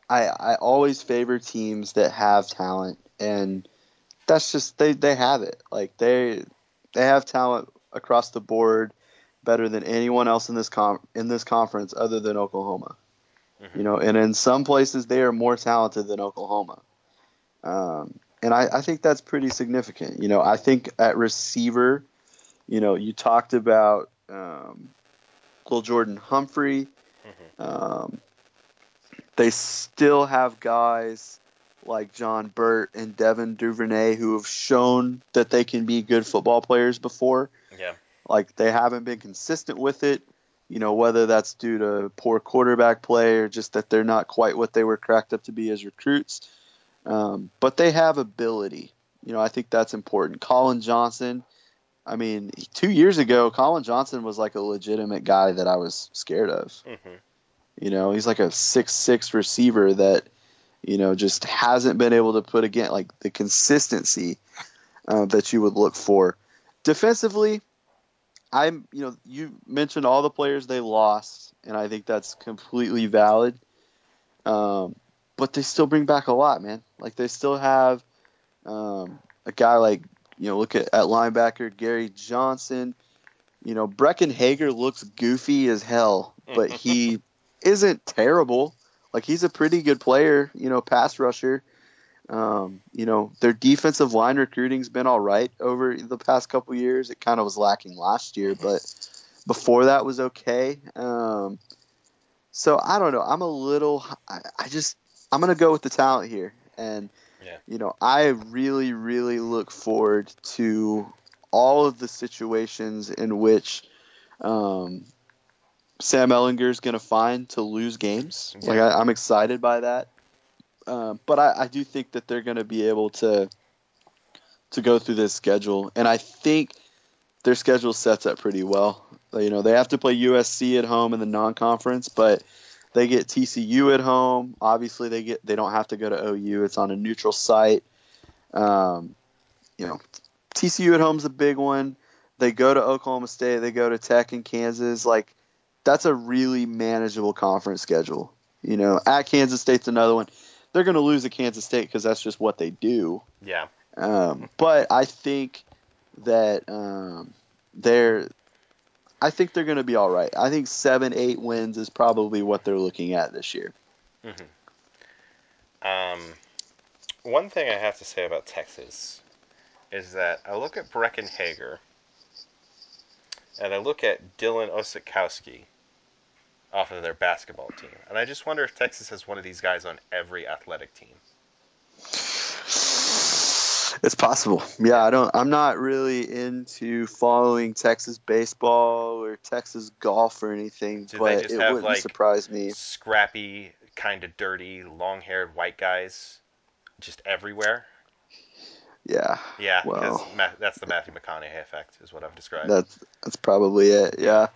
I I always favor teams that have talent, and that's just they they have it. Like they they have talent across the board better than anyone else in this com in this conference other than Oklahoma. Mhm. You know, and in some places they are more talented than Oklahoma. Um, and I, I think that's pretty significant. You know, I think at receiver, you know, you talked about um, Jordan Humphrey. Um, they still have guys like John Burt and Devin Duvernay who have shown that they can be good football players before. Yeah. Like they haven't been consistent with it, you know, whether that's due to poor quarterback play or just that they're not quite what they were cracked up to be as recruits. Um, but they have ability. You know, I think that's important. Collin Johnson, I mean, two years ago, Collin Johnson was like a legitimate guy that I was scared of. hmm You know, he's like a six six receiver that, you know, just hasn't been able to put again like the consistency uh, that you would look for. Defensively, I'm you know you mentioned all the players they lost, and I think that's completely valid. Um, but they still bring back a lot, man. Like they still have um, a guy like you know look at, at linebacker Gary Johnson. You know Breckyn Hager looks goofy as hell, but he [laughs] isn't terrible. Like he's a pretty good player, you know, pass rusher. Um, you know, their defensive line recruiting's been all right over the past couple years. It kind of was lacking last year, but before that was okay. Um, So I don't know. I'm a little. I, I just. I'm gonna go with the talent here, and Yeah. you know, I really, really look forward to all of the situations in which um, Sam Ehlinger is gonna find to lose games. Yeah. Like I, I'm excited by that, um, but I, I do think that they're gonna be able to to go through this schedule, and I think their schedule sets up pretty well. You know, they have to play USC at home in the non-conference, but they get TCU at home. Obviously, they get they don't have to go to OU. It's on a neutral site. Um, you know, TCU at home is a big one. They go to Oklahoma State. They go to Tech and Kansas. Like, that's a really manageable conference schedule. You know, at Kansas State's another one. They're going to lose at Kansas State because that's just what they do. Yeah. Um, but I think that um, they're, I think they're going to be all right. I think seven, eight wins is probably what they're looking at this year. Um, one thing I have to say about Texas is that I look at Breckyn Hager and I look at Dylan Osetkowski off of their basketball team, and I just wonder if Texas has one of these guys on every athletic team. It's possible. Yeah, I don't. I'm not really into following Texas baseball or Texas golf or anything, Do but it have, wouldn't like, surprise me. Scrappy, kind of dirty, long-haired white guys just everywhere. Yeah, Yeah, Well. that's the Matthew McConaughey effect, is what I've described. that's that's probably it. Yeah.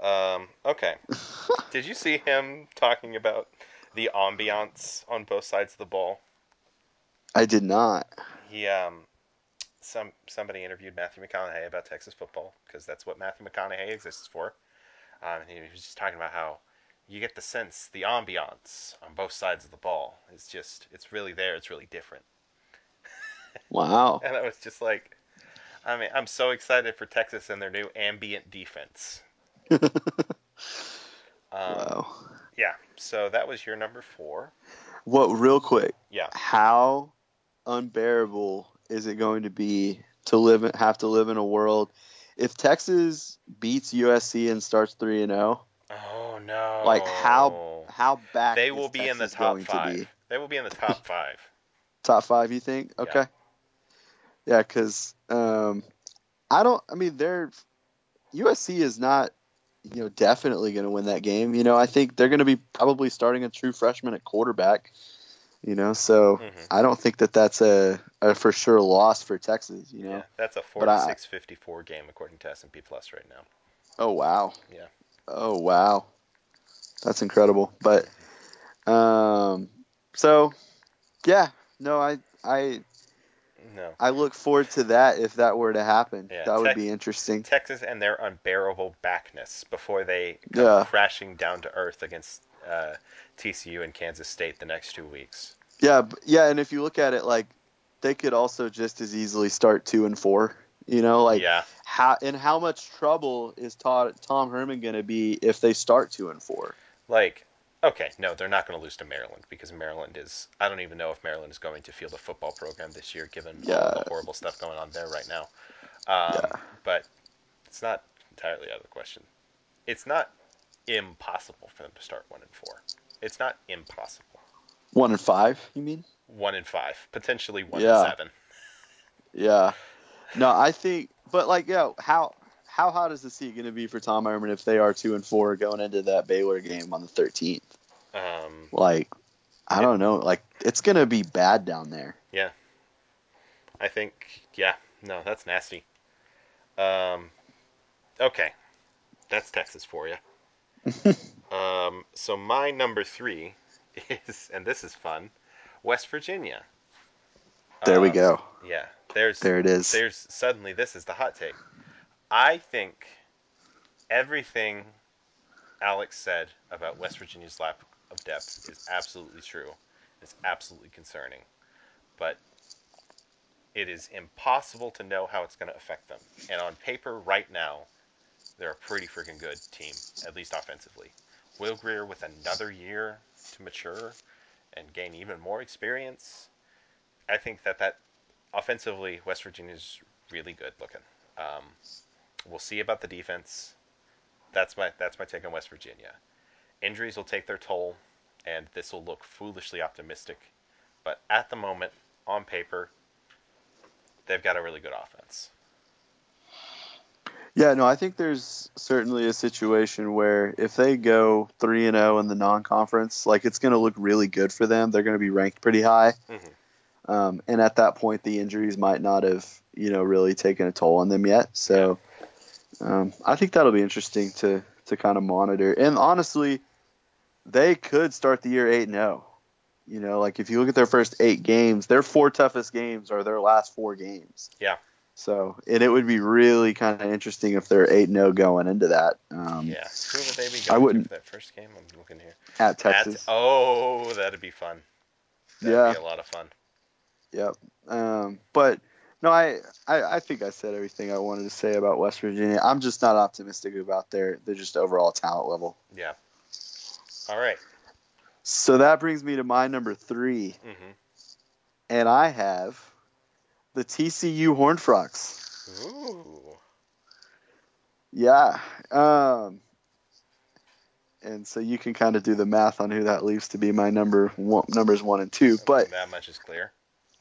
Um, okay. [laughs] Did you see him talking about the ambiance on both sides of the ball? I did not. He um, some somebody interviewed Matthew McConaughey about Texas football because that's what Matthew McConaughey exists for. Um, and he was just talking about how you get the sense, the ambiance on both sides of the ball is just, it's really there. It's really different. [laughs] Wow. And I was just like, I mean, I'm so excited for Texas and their new ambient defense. [laughs] Um, wow. Yeah. So that was your number four. What? Real quick. Yeah. How unbearable is it going to be to live in, have to live in a world if Texas beats USC and starts three and zero? Oh no! Like how how back they will be in the Texas top going to five. They will be in the top [laughs] five. Top five, you think? Okay. Yeah, because um, I don't. I mean, they're USC is not, you know, definitely going to win that game. You know, I think they're going to be probably starting a true freshman at quarterback. You know, so Mhm. I don't think that that's a, a for sure loss for Texas. You know. Yeah, that's a But I- forty-six fifty-four game according to S and P Plus right now. Oh wow. Yeah. Oh wow. That's incredible. But um so yeah, no, I I No, I look forward to that if that were to happen. Yeah, that would be interesting. Texas and their unbearable backness before they come Yeah. crashing down to earth against uh, TCU and Kansas State the next two weeks. Yeah, yeah, and if you look at it like they could also just as easily start 2 and 4. You know, like yeah, how in how much trouble is Todd, Tom Herman going to be if they start 2 and 4? like okay, no, they're not going to lose to Maryland because Maryland is. I don't even know if Maryland is going to field a football program this year, given all the horrible stuff going on there right now. Um, Yeah. But it's not entirely out of the question. It's not impossible for them to start one and four. It's not impossible. 1 and 5, you mean? One and five, potentially one Yeah. and seven. Yeah. No, I think, but like, yeah, how how hot is the seat going to be for Tom Herman if they are two and four going into that Baylor game on the 13th? Um, Like, I don't know. Like, it's going to be bad down there. Yeah. I think, yeah, no, that's nasty. Um, okay, that's Texas for you. [laughs] um, so my number three is, and this is fun, West Virginia. There we Um, go. Yeah, there's There it is. there's suddenly this is the hot take. I think everything Alex said about West Virginia's lack of depth is absolutely true. It's absolutely concerning, but it is impossible to know how it's going to affect them. And on paper, right now, they're a pretty freaking good team, at least offensively. Will Grier with another year to mature and gain even more experience. I think that that offensively, West Virginia's really good looking. Um, we'll see about the defense. That's my that's my take on West Virginia. Injuries will take their toll, and this will look foolishly optimistic. But at the moment, on paper, they've got a really good offense. Yeah, no, I think there's certainly a situation where if they go three and zero in the non-conference, like it's going to look really good for them. They're going to be ranked pretty high, Mhm. um, and at that point, the injuries might not have you know really taken a toll on them yet. So, um, I think that'll be interesting to to kind of monitor. And honestly, they could start the year eight and zero. You know, like if you look at their first eight games, their four toughest games are their last four games. Yeah. So, and it would be really kind of interesting if they're eight 0 going into that. Um, Yeah. Who would they be I wouldn't- for that first game? I'm looking here. At At- Texas. oh, that'd be fun. That'd Yeah. be a lot of fun. Yep. Um, but no, I, I I think I said everything I wanted to say about West Virginia. I'm just not optimistic about their their just overall talent level. Yeah. All right. So that brings me to my number three, Mm-hmm. and I have the TCU Horned Frogs. Ooh. Yeah. Um, and so you can kind of do the math on who that leaves to be my number one, numbers one and two. But that much is clear.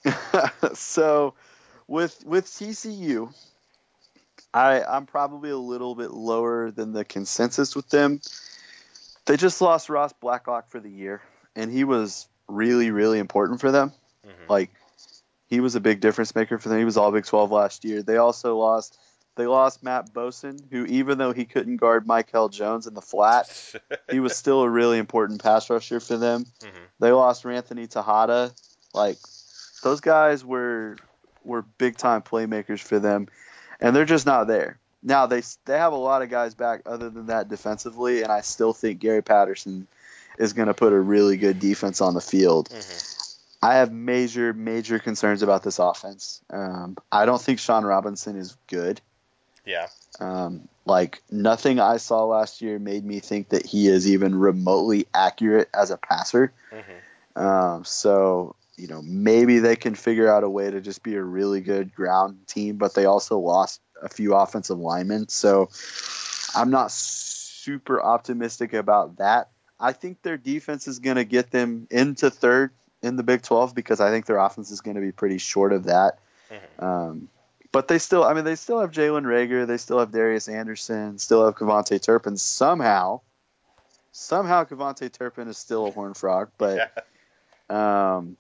[laughs] so with with TCU, I I'm probably a little bit lower than the consensus with them. They just lost Ross Blacklock for the year, and he was really really important for them. Mm-hmm. Like he was a big difference maker for them. He was all Big 12 last year. They also lost they lost Mat Boesen, who even though he couldn't guard Michael Jones in the flat, [laughs] he was still a really important pass rusher for them. hmm They lost Ranthony Texada. Like those guys were were big time playmakers for them, and they're just not there. Now they they have a lot of guys back other than that defensively, and I still think Gary Patterson is going to put a really good defense on the field. hmm I have major major concerns about this offense. Um, I don't think Shawn Robinson is good. Yeah. Um, like nothing I saw last year made me think that he is even remotely accurate as a passer. hmm Um, so you know maybe they can figure out a way to just be a really good ground team, but they also lost a few offensive linemen, so I'm not super optimistic about that. I think their defense is going to get them into third in the Big 12 because I think their offense is going to be pretty short of that. hmm Um, but they still, I mean, they still have Jalen Reagor, they still have Darius Anderson, still have KaVontae Turpin. Somehow, somehow KaVontae Turpin is still a Horn Frog, but [laughs] Yeah. um,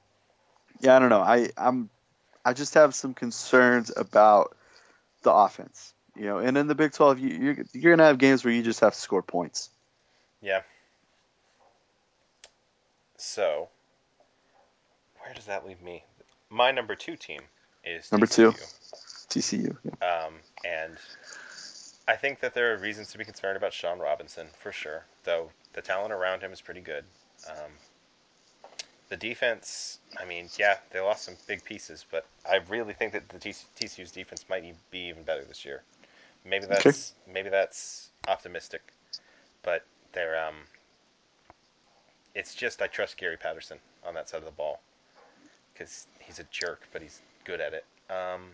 yeah, I don't know. I I'm I just have some concerns about the offense. You know, and in the Big 12, you, you're you're gonna have games where you just have to score points. Yeah. So, where does that leave me? My number two team is Number two. TCU. TCU. Um, and I think that there are reasons to be concerned about Shawn Robinson for sure, though the talent around him is pretty good. Um, the defense, I mean, yeah, they lost some big pieces, but I really think that the TC TCU's defense might be even better this year. Maybe Okay. that's maybe that's optimistic, but they're um, it's just I trust Gary Patterson on that side of the ball because he's a jerk, but he's good at it. Um,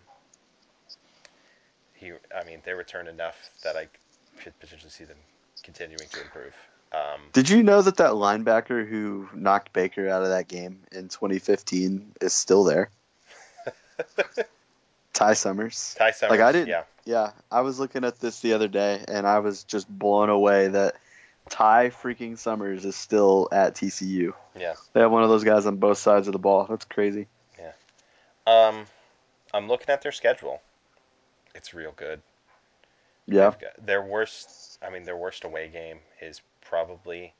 he, I mean, they returned enough that I could potentially see them continuing to improve. Um, Did you know that that linebacker who knocked Baker out of that game in 2015 is still there? [laughs] Ty Summers. Ty Summers, Like, I didn't- yeah, Yeah, I was looking at this the other day and I was just blown away that Ty freaking Summers is still at TCU. yeah. They have one of those guys on both sides of the ball. That's crazy. Yeah. Um, I'm looking at their schedule. It's real good. Yeah. Got- their worst, I mean, their worst away game is probably,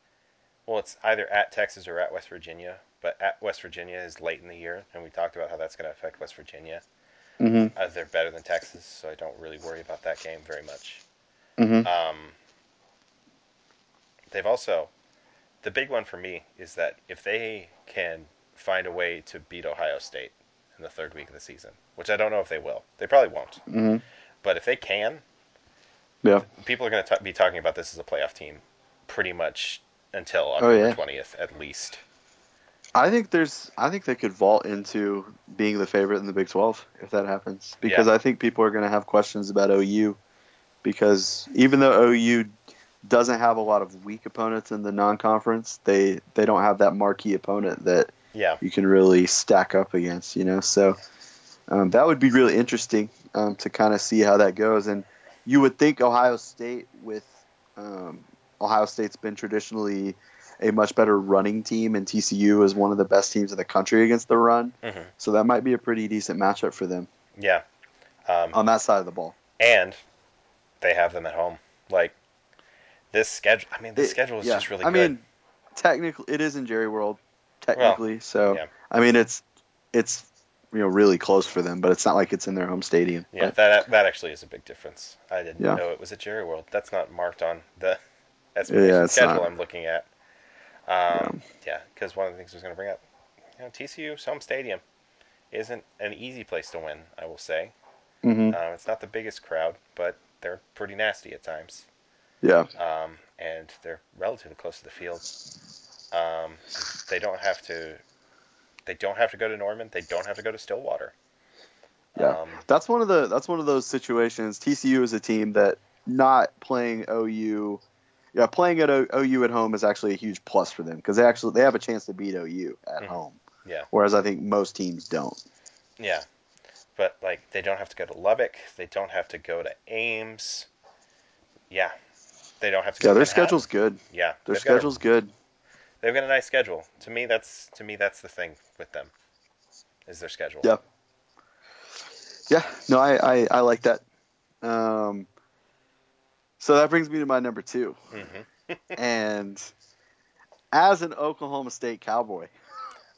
well, it's either at Texas or at West Virginia. But at West Virginia is late in the year, and we talked about how that's going to affect West Virginia. hmm Uh, they're better than Texas, so I don't really worry about that game very much. hmm Um, they've also, the big one for me is that if they can find a way to beat Ohio State in the third week of the season, which I don't know if they will, they probably won't. hmm But if they can, Yeah. people are going to be talking about this as a playoff team pretty much until Oh, October yeah. twentieth at least. I think there's. I think they could vault into being the favorite in the Big 12 if that happens, because I think people are going to have questions about OU, because even though OU doesn't have a lot of weak opponents in the non-conference. They they don't have that marquee opponent that Yeah. you can really stack up against. You know, so um, that would be really interesting um, to kind of see how that goes. And you would think Ohio State with um, Ohio State's been traditionally a much better running team, and TCU is one of the best teams in the country against the run. hmm So that might be a pretty decent matchup for them Yeah. Um, on that side of the ball. and they have them at home. Like this schedule. I mean, this schedule is yeah. just really I good. mean, technically, it is in Jerry World, technically. so yeah. I mean, it's it's you know really close for them, but it's not like it's in their home stadium. yeah, But, that that actually is a big difference. I didn't Yeah. know it was at Jerry World. That's not marked on the Yeah, explanation it's schedule not. I'm looking at. Um, yeah, because one of the things I was going to bring up, you know, TCU's home stadium isn't an easy place to win. I will say, mhm, um, it's not the biggest crowd, but they're pretty nasty at times. yeah, um, and they're relatively close to the field. Um, they don't have to. They don't have to go to Norman. They don't have to go to Stillwater. Yeah. Um, that's one of the that's one of those situations. TCU is a team that not playing OU. Yeah, playing at O- OU at home is actually a huge plus for them because they actually they have a chance to beat OU at Mhm. home. Yeah. Whereas I think most teams don't. yeah, but like they don't have to go to Lubbock. They don't have to go to Ames. Yeah, they don't have to. Go Yeah, their Manhattan. schedule's good. Yeah, Their got a- schedule's good. they've got a nice schedule. To me, that's to me that's the thing with them. Is their schedule. Yeah. Yeah, no, I, I, I like that. Um, so that brings me to my number two. hmm [laughs] and as an Oklahoma State Cowboy,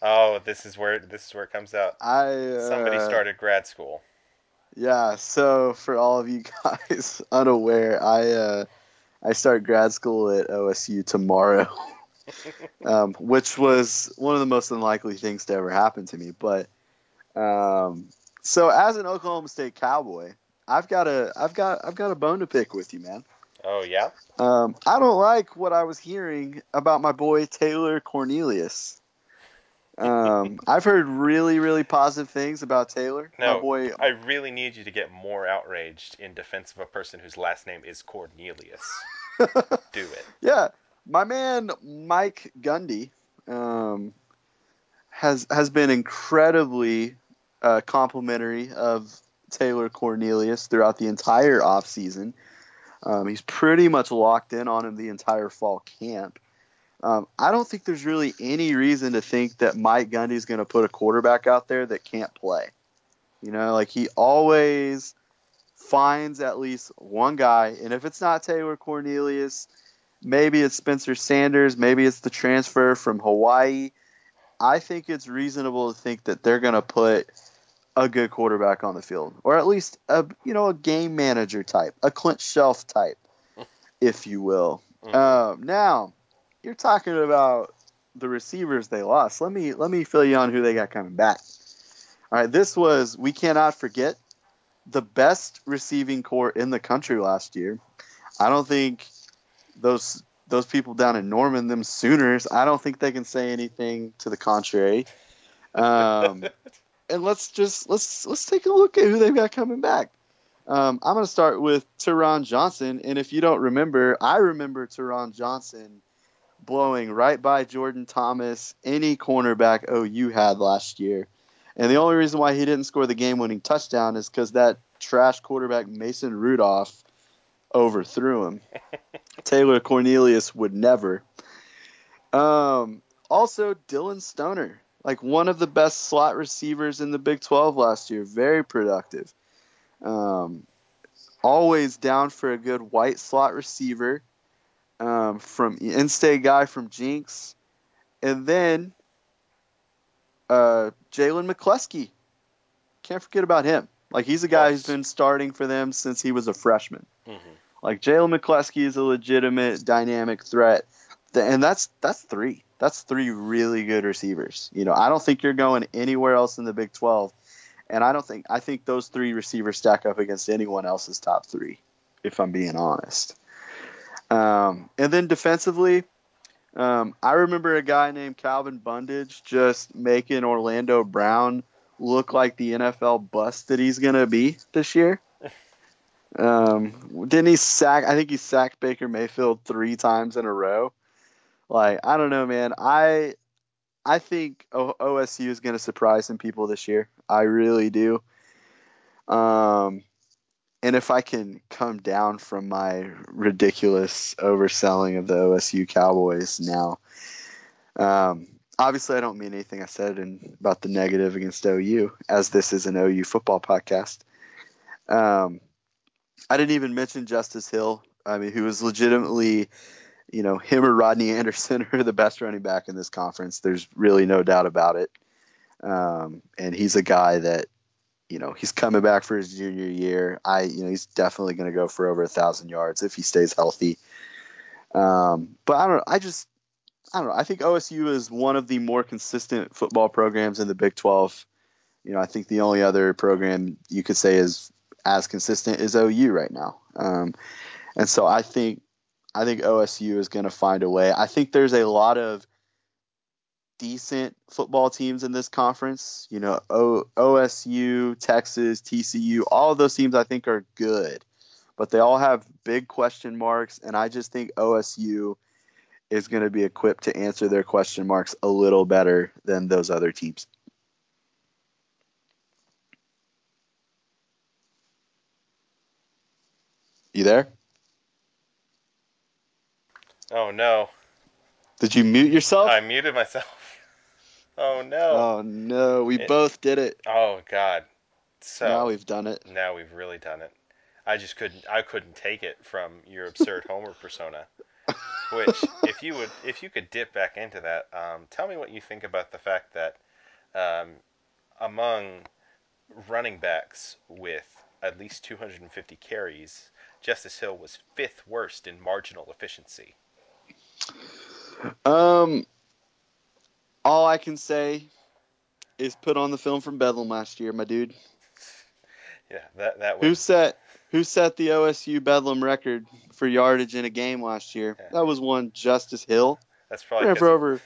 Oh, this is where this is where it comes out. I uh, Somebody started grad school. Yeah, so for all of you [laughs] guys unaware, I uh, I start grad school at OSU tomorrow, [laughs] um, which was one of the most unlikely things to ever happen to me. But um, so as an Oklahoma State Cowboy, I've got a I've got I've got a bone to pick with you, man. Oh yeah. Um, I don't like what I was hearing about my boy Taylor Cornelius. Um, [laughs] I've heard really, really positive things about Taylor. No, my boy, I really need you to get more outraged in defense of a person whose last name is Cornelius. [laughs] Do it. yeah, my man Mike Gundy um, has has been incredibly uh, complimentary of Taylor Cornelius throughout the entire offseason. Um, he's pretty much locked in on him the entire fall camp. Um, I don't think there's really any reason to think that Mike Gundy's going to put a quarterback out there that can't play. You know, like he always finds at least one guy, and if it's not Taylor Cornelius, maybe it's Spencer Sanders, maybe it's the transfer from Hawaii. I think it's reasonable to think that they're going to put a good quarterback on the field, or at least a you know a game manager type, a Clint Chelf type, [laughs] if you will. Mhm. Um, now, you're talking about the receivers they lost. Let me let me fill you on who they got coming back. All right, this was we cannot forget the best receiving corps in the country last year. I don't think those those people down in Norman, them Sooners, I don't think they can say anything to the contrary. [laughs] Um, and let's just let's let's take a look at who they've got coming back. Um, I'm going to start with Tyron Johnson, and if you don't remember, I remember Tyron Johnson blowing right by Jordan Thomas, any cornerback OU had last year. And the only reason why he didn't score the game-winning touchdown is because that trash quarterback Mason Rudolph overthrew him. [laughs] Taylor Cornelius would never. Um, also, Dylan Stoner, like one of the best slot receivers in the Big 12 last year, very productive. Um, always down for a good white slot receiver um, from in-state guy from Jenks, and then uh, Jalen McCleskey. Can't forget about him. Like he's a guy who's been starting for them since he was a freshman. Mhm. Like Jalen McCleskey is a legitimate dynamic threat, and that's that's three. That's three really good receivers. You know, I don't think you're going anywhere else in the Big 12, and I don't think I think those three receivers stack up against anyone else's top three, if I'm being honest. Um, and then defensively, um, I remember a guy named Calvin Bundage just making Orlando Brown look like the NFL bust that he's gonna be this year. Um, didn't he sack? I think he sacked Baker Mayfield three times in a row. Like I don't know, man. I I think OSU is going to surprise some people this year. I really do. Um, and if I can come down from my ridiculous overselling of the OSU Cowboys now, um, obviously I don't mean anything I said in, about the negative against OU, as this is an OU football podcast. Um, I didn't even mention Justice Hill. I mean, who was legitimately, you know, him or Rodney Anderson [laughs] are the best running back in this conference. There's really no doubt about it. Um, and he's a guy that, you know, he's coming back for his junior year. I, you know, he's definitely going to go for over a thousand yards if he stays healthy. Um, but I don't know. I just, I don't know. I think OSU is one of the more consistent football programs in the Big 12. You know, I think the only other program you could say is as consistent is OU right now. Um, and so I think I think OSU is going to find a way. I think there's a lot of decent football teams in this conference. You know, o- OSU, Texas, TCU, all of those teams I think are good, but they all have big question marks, and I just think OSU is going to be equipped to answer their question marks a little better than those other teams. You there? Oh no, Did you mute yourself? I muted myself. [laughs] Oh no. Oh no, we It- both did it. Oh god. So now we've done it. now we've really done it. I just couldn't. I couldn't take it from your absurd [laughs] Homer persona. Which, if you would, if you could dip back into that, um, tell me what you think about the fact that um, among running backs with at least 250 carries, Justice Hill was fifth worst in marginal efficiency. Um, all I can say is put on the film from Bedlam last year, my dude. Yeah, that that Who set who set the OSU Bedlam record for yardage in a game last year? Yeah. That was one Justice Hill. that's probably for over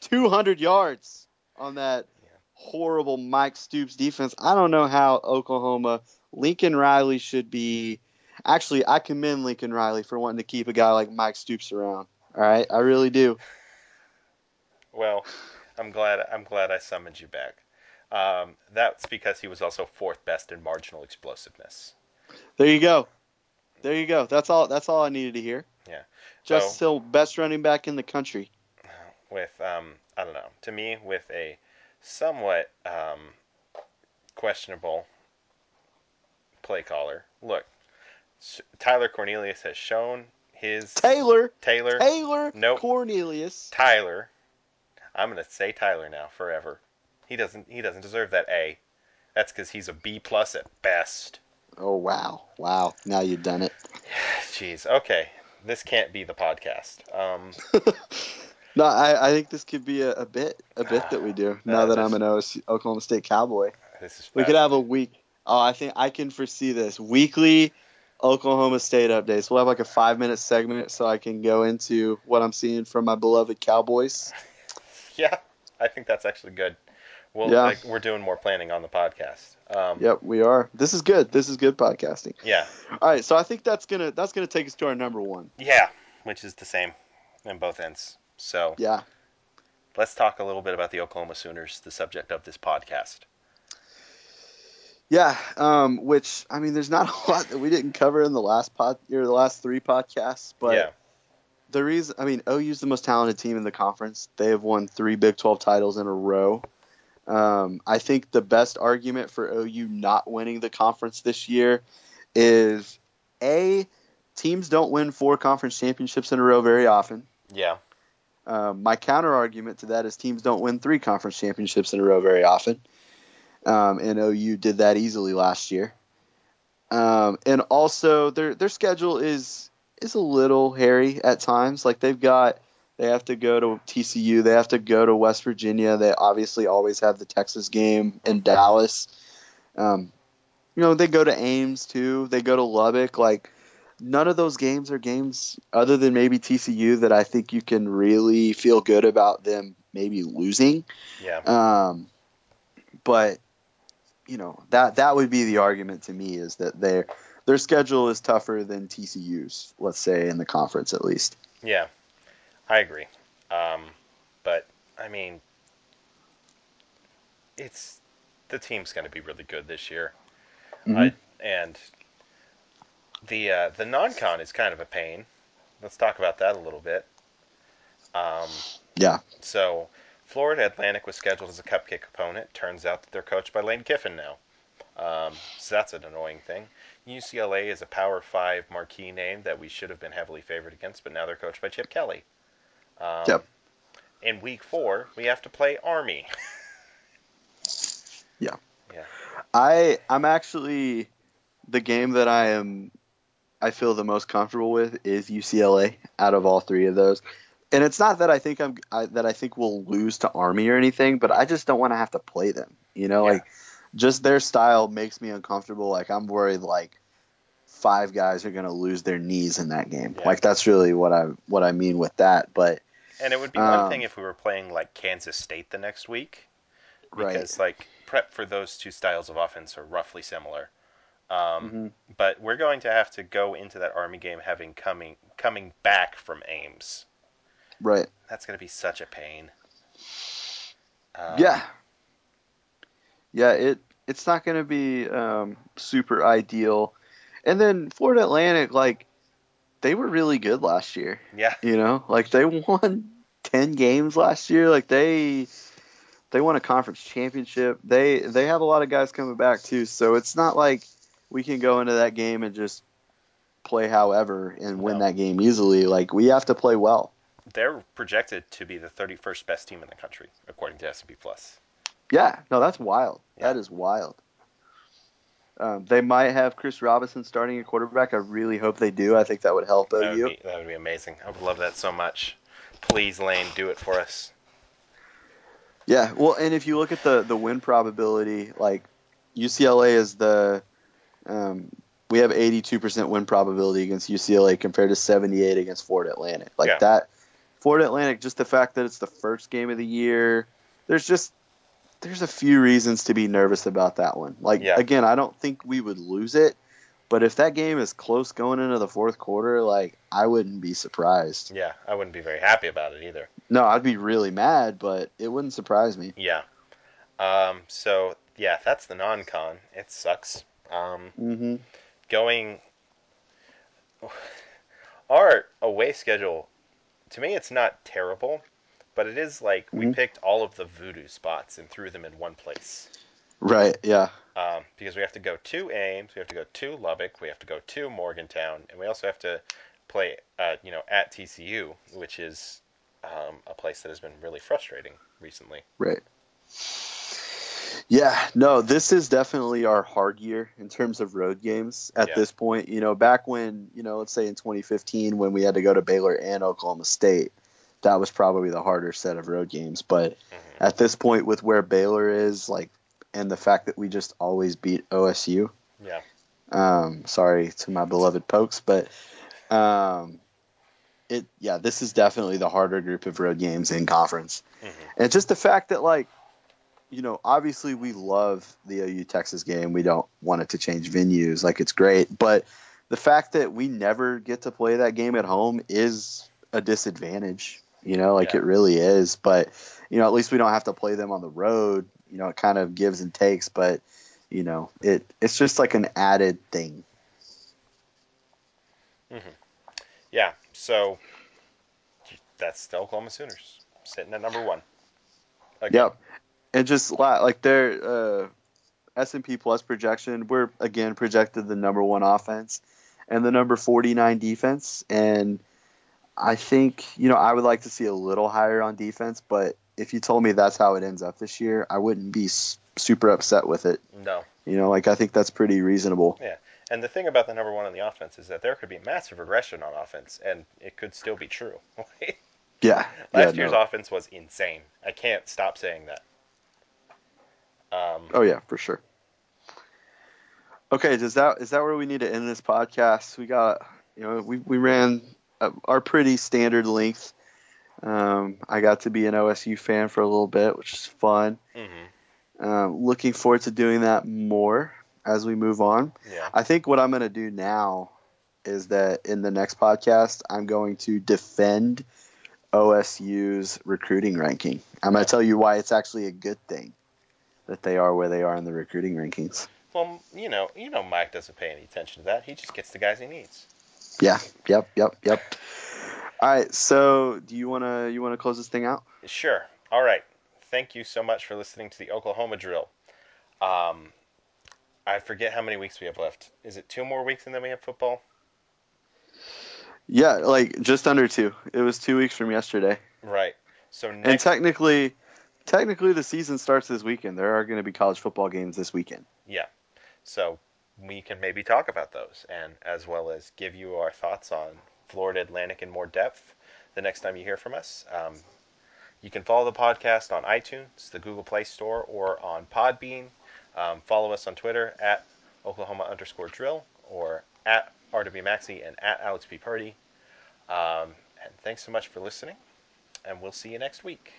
200 yards on that Yeah. horrible Mike Stoops defense. I don't know how Oklahoma Lincoln Riley should be. Actually, I commend Lincoln Riley for wanting to keep a guy like Mike Stoops around. All right, I really do. Well, I'm glad. I'm glad I summoned you back. Um, that's because he was also fourth best in marginal explosiveness. There you go. There you go. That's all. That's all I needed to hear. Yeah. Justice Hill, best running back in the country. With um, I don't know. To me, with a somewhat um, questionable play caller. Look, Tyler Cornelius has shown his Taylor. Taylor Taylor Nope. Cornelius. Tyler. I'm gonna say Tyler now forever. He doesn't. He doesn't deserve that A. That's because he's a B plus at best. Oh wow, wow! Now you've done it. [sighs] Jeez. Okay. This can't be the podcast. Um, [laughs] No, I, I think this could be a, a bit a bit that we do [sighs] now that I'm an Oklahoma State Cowboy. this is We could have a week. Oh, I think I can foresee this weekly Oklahoma State updates. We'll have like a five minute segment so I can go into what I'm seeing from my beloved Cowboys. [laughs] Yeah, I think that's actually good. Well, Yeah. like, we're doing more planning on the podcast. Um, Yep, we are. This is good. This is good podcasting. Yeah. All right, so I think that's gonna that's gonna take us to our number one. Yeah, which is the same in both ends. So Yeah. let's talk a little bit about the Oklahoma Sooners, the subject of this podcast. Yeah, um, which I mean, there's not [laughs] a lot that we didn't cover in the last pod or the last three podcasts, but yeah, the reason I mean, OU's the most talented team in the conference. They have won three Big 12 titles in a row. Um, I think the best argument for OU not winning the conference this year is a teams don't win four conference championships in a row very often. yeah, Um, my counter argument to that is teams don't win three conference championships in a row very often. Um, and OU did that easily last year. Um, and also their their schedule is is a little hairy at times. Like they've got they have to go to TCU, they have to go to West Virginia. They obviously always have the Texas game in Dallas. Um, you know they go to Ames too. They go to Lubbock. Like none of those games are games other than maybe TCU that I think you can really feel good about them maybe losing. yeah. Um, but you know that that would be the argument to me is that they're their schedule is tougher than TCU's. Let's say in the conference at least. Yeah, I agree. Um, but I mean, it's the team's going to be really good this year. Mhm. I, and the uh, the non-con is kind of a pain. Let's talk about that a little bit. Um, Yeah. so Florida Atlantic was scheduled as a cupcake opponent. Turns out that they're coached by Lane Kiffin now. Um, so that's an annoying thing. UCLA is a Power Five marquee name that we should have been heavily favored against, but now they're coached by Chip Kelly. Um, Yep. In week four, we have to play Army. [laughs] yeah. Yeah. I I'm actually the game that I am I feel the most comfortable with is UCLA out of all three of those. And it's not that I think I'm I, that I think we'll lose to Army or anything, but I just don't want to have to play them. You know, Yeah. like just their style makes me uncomfortable. Like I'm worried like five guys are going to lose their knees in that game. Yeah. Like that's really what I what I mean with that, but And it would be one Um, thing if we were playing like Kansas State the next week, right. because like prep for those two styles of offense are roughly similar. Um, Mhm. But we're going to have to go into that Army game having coming coming back from Ames. Right. That's going to be such a pain. Um, yeah. Yeah, it it's not going to be um, super ideal. And then Florida Atlantic, like they were really good last year. Yeah. You know, like they [laughs] won ten games last year. Like they they won a conference championship. They they have a lot of guys coming back too. So it's not like we can go into that game and just play however and win No. that game easily. Like we have to play well. They're projected to be the 31st best team in the country, according to S&P Plus. Yeah, no, that's wild. Yeah. That is wild. Um, they might have Chris Robison starting at quarterback. I really hope they do. I think that would help That would, OU. be, that would be amazing. I would love that so much. Please, Lane, do it for us. Yeah, well, and if you look at the the win probability, like UCLA is the um, we have 82% win probability against UCLA compared to 78 against Florida Atlantic. Like Yeah. that, Florida Atlantic, just the fact that it's the first game of the year, there's just there's a few reasons to be nervous about that one. Like Yeah. again, I don't think we would lose it, but if that game is close going into the fourth quarter, like I wouldn't be surprised. Yeah, I wouldn't be very happy about it either. No, I'd be really mad, but it wouldn't surprise me. Yeah. Um, so, yeah, that's the non-con. It sucks. Um, hmm going [sighs] our away schedule to me it's not terrible but it is like we Mhm. picked all of the voodoo spots and threw them in one place Right? Yeah. um, because we have to go to ames we have to go to lubbock we have to go to morgantown and we also have to play uh, you know at tcu which is um, a place that has been really frustrating recently Right. Yeah, no, this is definitely our hard year in terms of road games at Yeah. this point. You know, back when, you know, let's say in 2015 when we had to go to Baylor and Oklahoma State, that was probably the harder set of road games. But Mhm. at this point, with where Baylor is, like, and the fact that we just always beat OSU, yeah um, sorry to my beloved Pokes, but um, it, yeah, this is definitely the harder group of road games in conference. Mhm. And just the fact that, like, you know, obviously we love the OU Texas game. We don't want it to change venues. Like, it's great. But the fact that we never get to play that game at home is a disadvantage. You know, like Yeah. it really is. But, you know, at least we don't have to play them on the road. You know, it kind of gives and takes. But, you know, it it's just like an added thing. Mm-hmm. yeah so that's the oklahoma sooners sitting at number one Again. Yep. And just like their uh, S&P Plus projection, we're again projected the number one offense and the number 49 defense. And I think, you know, I would like to see a little higher on defense, but if you told me that's how it ends up this year, I wouldn't be super upset with it. no You know, like I think that's pretty reasonable. Yeah. And the thing about the number one on the offense is that there could be massive regression on offense, and it could still be true. [laughs] Yeah. Last yeah, year's no. offense was insane. I can't stop saying that. Um, Oh yeah, for sure. Okay, does that is that where we need to end this podcast? We got you know we we ran uh, our pretty standard length. Um, I got to be an OSU fan for a little bit, which is fun. mhm. Um, looking forward to doing that more. as we move on. Yeah. I think what I'm going to do now is that in the next podcast, I'm going to defend OSU's recruiting ranking. I'm going to tell you why it's actually a good thing that they are where they are in the recruiting rankings. Well, you know, you know, Mike doesn't pay any attention to that. He just gets the guys he needs. Yeah. Yep. Yep. Yep. All right. So, do you want to you want to close this thing out? Sure. All right. Thank you so much for listening to the Oklahoma drill. Um, I forget how many weeks we have left. Is it two more weeks and then we have football? Yeah, like just under two. It was two weeks from yesterday. Right. So And technically, technically the season starts this weekend. There are going to be college football games this weekend. yeah. So we can maybe talk about those, and as well as give you our thoughts on Florida Atlantic in more depth the next time you hear from us. Um, you can follow the podcast on iTunes, the Google Play Store, or on Podbean. Um, follow us on Twitter at Oklahoma underscore drill or at RWMaxi and at Alex P. Purdy. Um, and thanks so much for listening, and we'll see you next week.